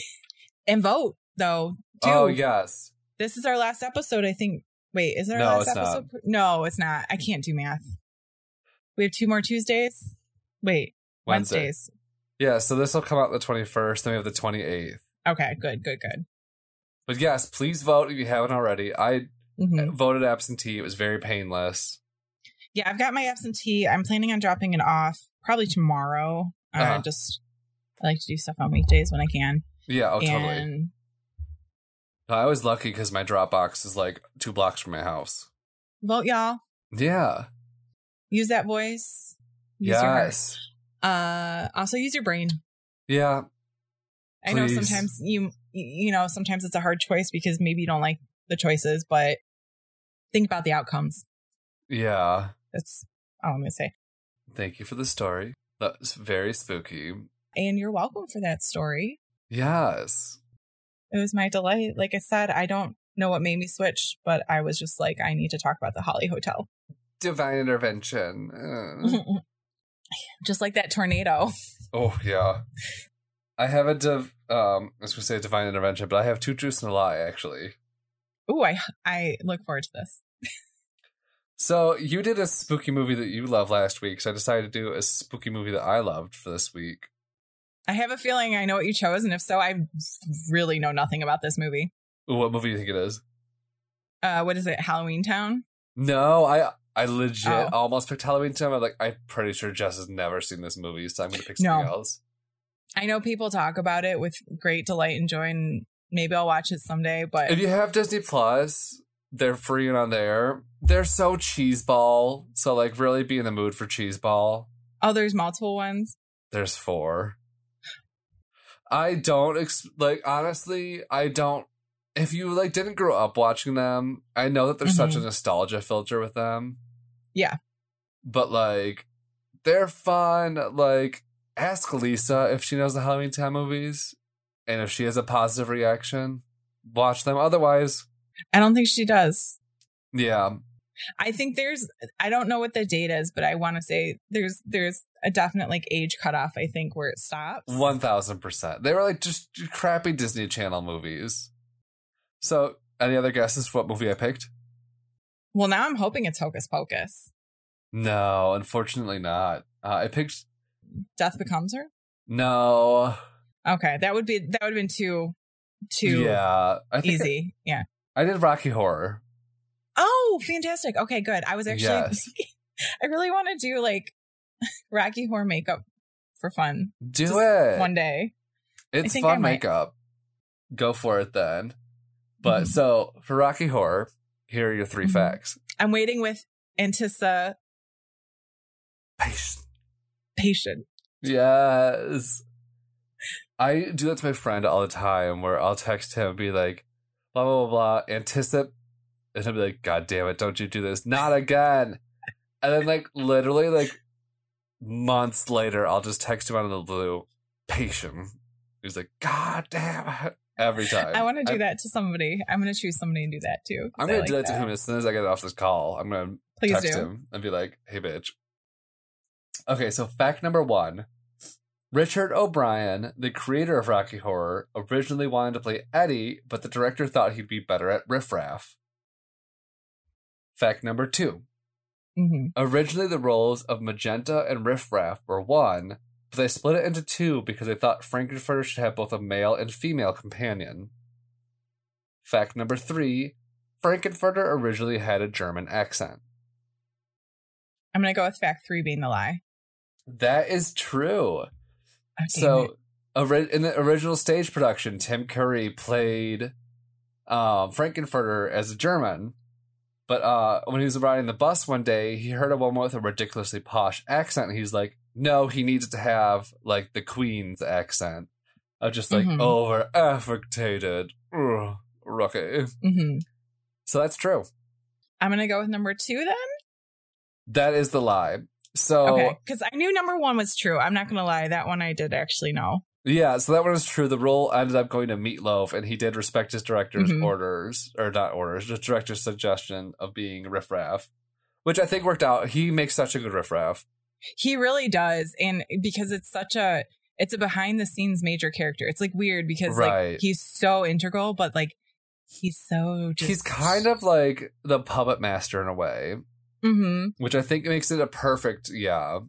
And vote though. Oh, too. Oh yes. This is our last episode, I think. Wait, is there No, last it's not. episode? No, it's not. I can't do math. We have two more Tuesdays. Wait, Wednesday. Wednesdays. Yeah, so this will come out the 21st, then we have the 28th. Okay, good, good, good. But yes, please vote if you haven't already. I Mhm. voted absentee. It was very painless. Yeah, I've got my absentee. I'm planning on dropping it off probably tomorrow. Uh, Uh-huh. Just I like to do stuff on weekdays when I can. Yeah, oh, totally. I was lucky because my Dropbox is like two blocks from my house. vote, y'all. Yeah. Use that voice. Use your heart. Uh, also use your brain. Yeah. I know sometimes you you know sometimes it's a hard choice because maybe you don't like the choices, but think about the outcomes. Yeah. That's all I'm gonna say. Thank you for the story. That's very spooky. And you're welcome for that story. Yes. It was my delight. Like I said, I don't know what made me switch, but I was just like, I need to talk about the Holly Hotel. Divine intervention. Uh. [laughs] just like that tornado. oh yeah. I have a div um I was gonna say divine intervention, but I have two truths and a lie actually. Ooh, I I look forward to this. So you did a spooky movie that you loved last week, so I decided to do a spooky movie that I loved for this week. I have a feeling I know what you chose, and if so, I really know nothing about this movie. What movie do you think it is? Uh, what is it? Halloweentown. No, I I legit Oh. almost picked Halloweentown. I'm like, I'm pretty sure Jess has never seen this movie, so I'm gonna pick something No. else. I know people talk about it with great delight and joy, and maybe I'll watch it someday. But If you have Disney Plus, they're free and on there. They're so cheeseball. So like really be in the mood for cheeseball. oh, there's multiple ones. There's four. I don't ex- like honestly, I don't if you like didn't grow up watching them, I know that there's such a Mhm. nostalgia filter with them. Yeah. But like they're fun. Like ask Lisa if she knows the Halloweentown movies and if she has a positive reaction, watch them. Otherwise, I don't think she does. yeah. I think there's I don't know what the date is, but I want to say there's there's a definite like age cutoff. I think where it stops. One thousand percent. They were like just crappy Disney Channel movies. So, any other guesses for what movie I picked? Well, now I'm hoping it's Hocus Pocus. No, unfortunately not. Uh, I picked Death becomes her. no. Okay, that would be that would have been too too yeah, I think easy. yeah. I did Rocky Horror. Oh, fantastic. Okay, good. I was actually Yes. [laughs] I really want to do like [laughs] Rocky Horror makeup for fun Do Just it. one day. it's fun makeup. Go for it then. But Mhm. so for Rocky Horror, here are your 3 Mhm. facts. I'm waiting with anticipation. Patience. Patient. Yes. I do that to my friend all the time where I'll text him and be like, blah, blah, blah, blah, anticip. And I'd be like, God damn it, don't you do this. Not again. And then, like, literally, like, months later, I'll just text him out of the blue, patient. He's like, God damn it. Every time. I want to do I'm- that to somebody. I'm going to choose somebody and do that too. I'm going like to do that to him as soon as I get off this call. I'm going to text do. him and be like, "Hey, bitch." Okay, so fact number one: Richard O'Brien, the creator of Rocky Horror, originally wanted to play Eddie, but the director thought he'd be better at Riff Raff. Fact number two: hmm Originally, the roles of Magenta and Riff Raff were one, but they split it into two because they thought Frank-N-Furter should have both a male and female companion. Fact number three: Frank-N-Furter originally had a German accent. I'm going to go with fact three being the lie. That is true. Oh, it. So, in the original stage production, Tim Curry played um, Frank-N-Furter as a German. But uh, when he was riding the bus one day, he heard a woman with a ridiculously posh accent. And he's like, no, he needs to have like the Queen's accent. Of just like Mhm. over affectated. Ugh, Rocky. hmm So that's true. I'm going to go with number two then. That is the lie. So Okay. Because I knew number one was true. I'm not going to lie. That one I did actually know. Yeah, so that one is true. The role ended up going to Meatloaf, and he did respect his director's Mhm. orders, or not orders, just director's suggestion of being Riff Raff, which I think worked out. He makes such a good Riff Raff. He really does. And because it's such a, it's a behind the scenes major character. It's like weird because Right. like he's so integral, but like he's so just. He's kind of like the puppet master in a way, hmm which I think makes it a perfect, yeah.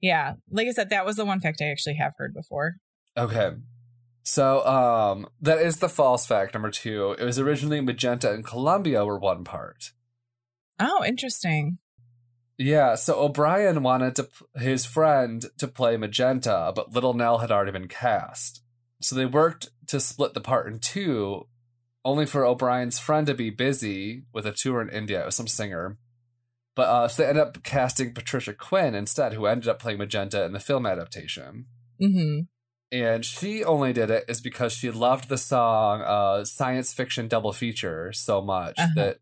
Yeah. Like I said, that was the one fact I actually have heard before. Okay. So, um, that is the false fact number two. It was originally Magenta and Columbia were one part. Oh, interesting. Yeah, so O'Brien wanted to his friend to play Magenta, but Little Nell had already been cast. So they worked to split the part in two, only for O'Brien's friend to be busy with a tour in India with some singer. But uh, so they ended up casting Patricia Quinn instead, who ended up playing Magenta in the film adaptation. hmm And she only did it is because she loved the song uh, "Science Fiction Double Feature" so much Uh-huh. that,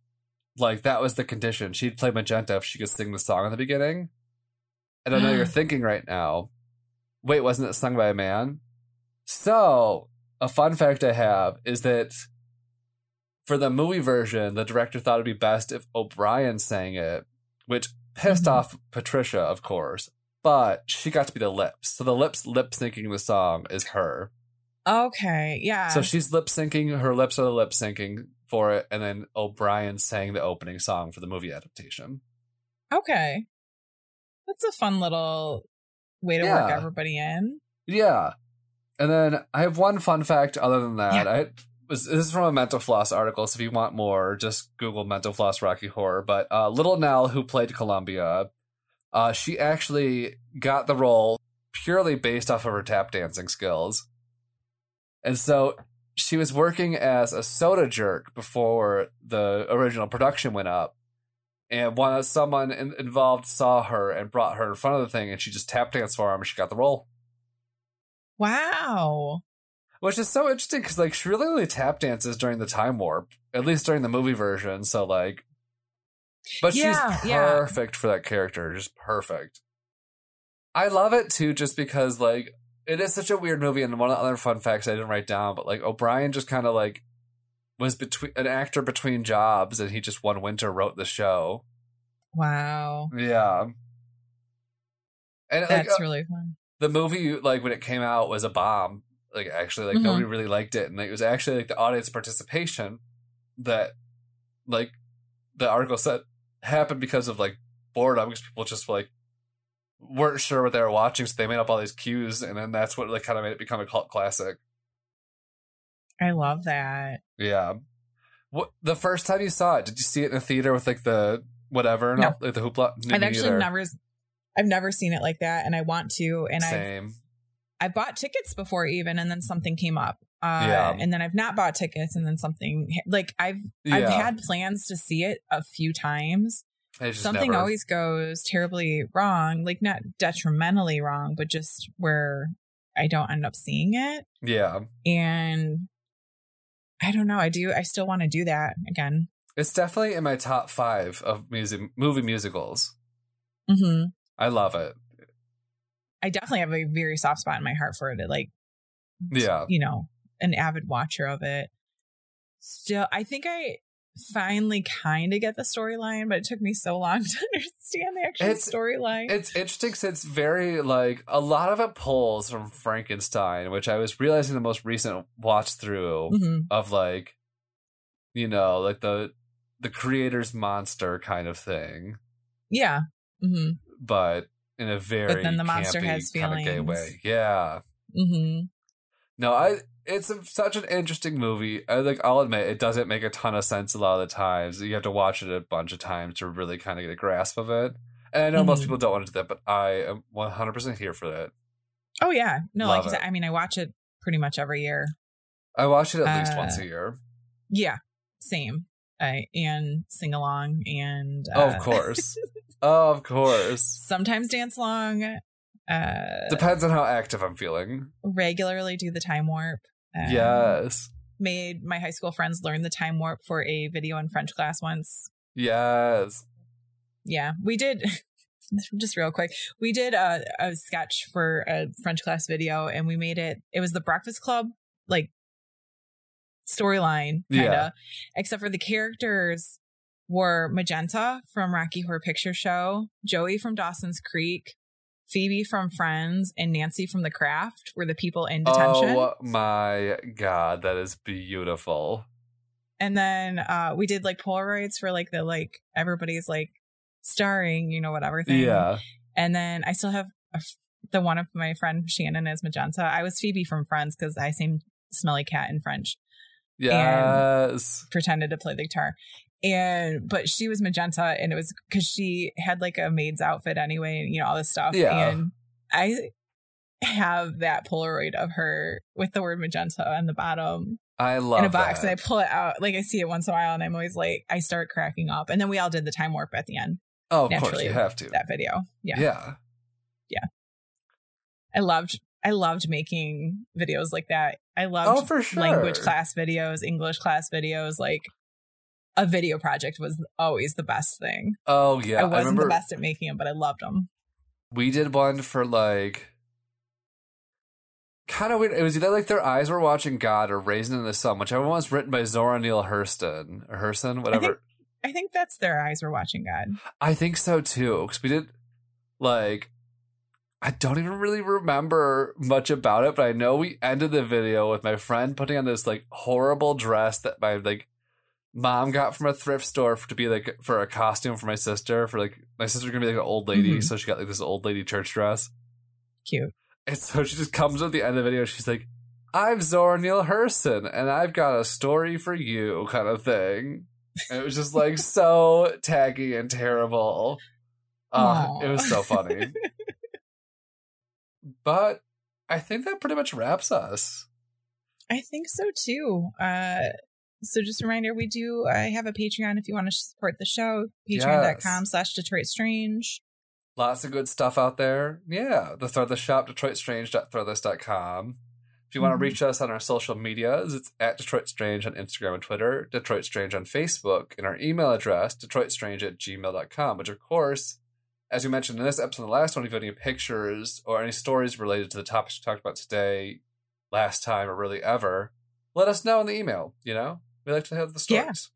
like, that was the condition. She'd play Magenta if she could sing the song in the beginning. And I know you're [gasps] thinking right now, wait, wasn't it sung by a man? So, a fun fact I have is that for the movie version, the director thought it'd be best if O'Brien sang it, which pissed Mhm. off Patricia, of course. But she got to be the lips. So the lips lip syncing the song is her. Okay. Yeah. So she's lip syncing, her lips are the lip syncing for it, and then O'Brien sang the opening song for the movie adaptation. Okay. That's a fun little way to work everybody in. Yeah. And then I have one fun fact other than that. Yeah. I was this is from a Mental Floss article, so if you want more, just Google Mental Floss Rocky Horror. But uh, Little Nell, who played Columbia, uh, she actually got the role purely based off of her tap dancing skills. And so she was working as a soda jerk before the original production went up. And one someone in, involved saw her and brought her in front of the thing, and she just tap danced for him, and she got the role. Wow. Which is so interesting because like she really only tap dances during the time warp, at least during the movie version. So like, but Yeah, she's yeah. perfect for that character, just perfect. I love it too, just because like it is such a weird movie. And one of the other fun facts I didn't write down, but like O'Brien just kind of like was between an actor between jobs, and he just one winter wrote the show. Wow. Yeah, and That's uh, really fun. the movie like when it came out was a bomb like actually like Mhm. nobody really liked it and it was actually like the audience participation that like the article said happened because of like boredom because people just like weren't sure what they were watching so they made up all these cues and then that's what like kind of made it become a cult classic I love that. yeah what the first time you saw it did you see it in a theater with like the whatever and No. all, like the hoopla I've actually never I've never seen it like that and I want to and I same I bought tickets before even and then something came up. Uh Yeah. and then I've not bought tickets and then something like I've I've had plans to see it a few times. Something never- always goes terribly wrong, like not detrimentally wrong, but just where I don't end up seeing it. yeah And I don't know. I do. I still want to do that again. It's definitely in my top five of music movie musicals. Mm-hmm. I love it. I definitely have a very soft spot in my heart for it. Like, Yeah. you know, an avid watcher of it. Still, I think I finally kind of get the storyline, but it took me so long [laughs] to understand the actual storyline. It's interesting because it's very like a lot of it pulls from Frankenstein, which I was realizing the most recent watch through hmm of like, you know, like the the creator's monster kind of thing, Yeah. hmm but in a very but then the monster has kinda gay feelings. way. Yeah. hmm No, I. It's a, such an interesting movie. I like. I'll admit it doesn't make a ton of sense a lot of the times. You have to watch it a bunch of times to really kind of get a grasp of it. And I know most Mhm. people don't want to do that, but I am one hundred percent here for that. Oh yeah. No, Love like I said, I mean, I watch it pretty much every year. I watch it at least Uh, once a year. Yeah. Same. I and sing along and Oh, uh, of course, [laughs] oh, of course. sometimes dance along. Uh, Depends on how active I'm feeling. regularly do the time warp. Um, yes, Made my high school friends learn the time warp for a video in French class once. yes. Yeah, we did. [laughs] Just real quick, we did a, a sketch for a French class video, and we made it. It was the Breakfast Club like storyline, kind of, Yeah. except for the characters were Magenta from Rocky Horror Picture Show, Joey from Dawson's Creek, Phoebe from Friends, and Nancy from The Craft were the people in detention. Oh my god, that is beautiful. and then uh we did like Polaroids for like the like everybody's like starring, you know, whatever thing. Yeah, And then I still have a the one of my friend Shannon as Magenta. I was Phoebe from Friends because I sing Smelly Cat in French. yes. Pretended to play the guitar. And but she was magenta and it was because she had like a maid's outfit anyway, and you know, all this stuff. Yeah. And I have that Polaroid of her with the word magenta on the bottom I love it. in a box that. and I pull it out. Like I see it once in a while and I'm always like, I start cracking up. And then we all did the time warp at the end, oh, of course you have to. that video. Yeah yeah. yeah. I loved I loved making videos like that. I loved Oh, for sure. language class videos, English class videos, like a video project was always the best thing. Oh yeah, I I, wasn't remember the best at making them, but I loved them. we did one for like kind of weird. It was either like their eyes were watching God or Raisin in the Sun, whichever one was written by Zora Neale Hurston or Hurston, whatever. I think that's their eyes were watching God. I think so too, because we did like I don't even really remember much about it, but I know we ended the video with my friend putting on this like horrible dress that my like mom got from a thrift store for, to be like for a costume for my sister for like my sister's gonna be like an old lady, Mhm. so she got like this old lady church dress. Cute. And so she just comes at the end of the video. She's like, "I'm Zora Neale Hurston, and I've got a story for you," kind of thing. And it was just like [laughs] so taggy and terrible. Uh, it was so funny. [laughs] but I think that pretty much wraps us. I think so too. Uh, so just a reminder, we do I have a Patreon if you want to support the show. Patreon.com slash Detroit Strange. Lots of good stuff out there. Yeah, the Threadless shop, DetroitStrange.threadless.com. If you want to Mhm. reach us on our social medias, it's at Detroit Strange on Instagram and Twitter, Detroit Strange on Facebook, and our email address, DetroitStrange at gmail.com, which, of course, as we mentioned in this episode and the last one, if you have any pictures or any stories related to the topics we talked about today, last time, or really ever, let us know in the email. You know, we like to have the stories.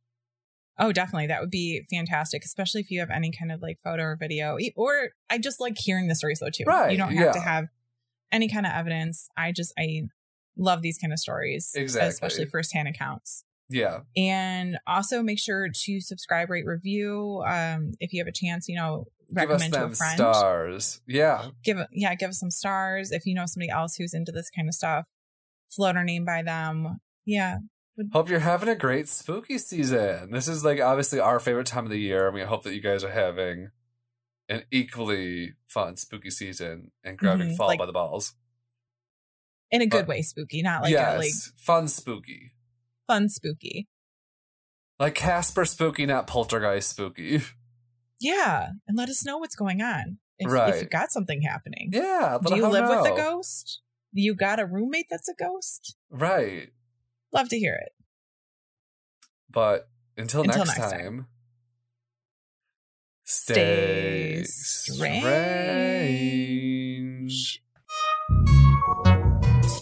Yeah. Oh, definitely. That would be fantastic, especially if you have any kind of like photo or video. Or I just like hearing the stories though too. Right, You don't have to have any kind of evidence. I just I love these kind of stories. Exactly. Especially firsthand accounts. Yeah. And also make sure to subscribe, rate, review. Um, if you have a chance, you know, recommend to a friend. stars. Yeah. Give yeah, give us some stars. If you know somebody else who's into this kind of stuff, float our name by them. Yeah. Hope you're having a great spooky season. This is like obviously our favorite time of the year, and we hope that you guys are having an equally fun spooky season and grabbing Mhm, fall like- by the balls. In a good way, spooky, not like yes, a like fun spooky, fun spooky. like Casper spooky, not Poltergeist spooky. [laughs] Yeah, and let us know what's going on. If, if Right. you got something happening. Yeah, Do you live with a ghost? You got a roommate that's a ghost? Right, Love to hear it. but until, Until next, next time, time. stay, Stay strange.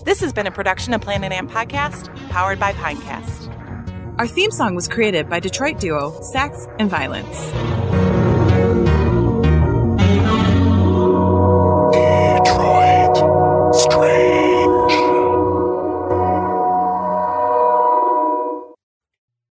This has been a production of Planet Amp Podcast, powered by Pinecast. Our theme song was created by Detroit duo Sax and Violence.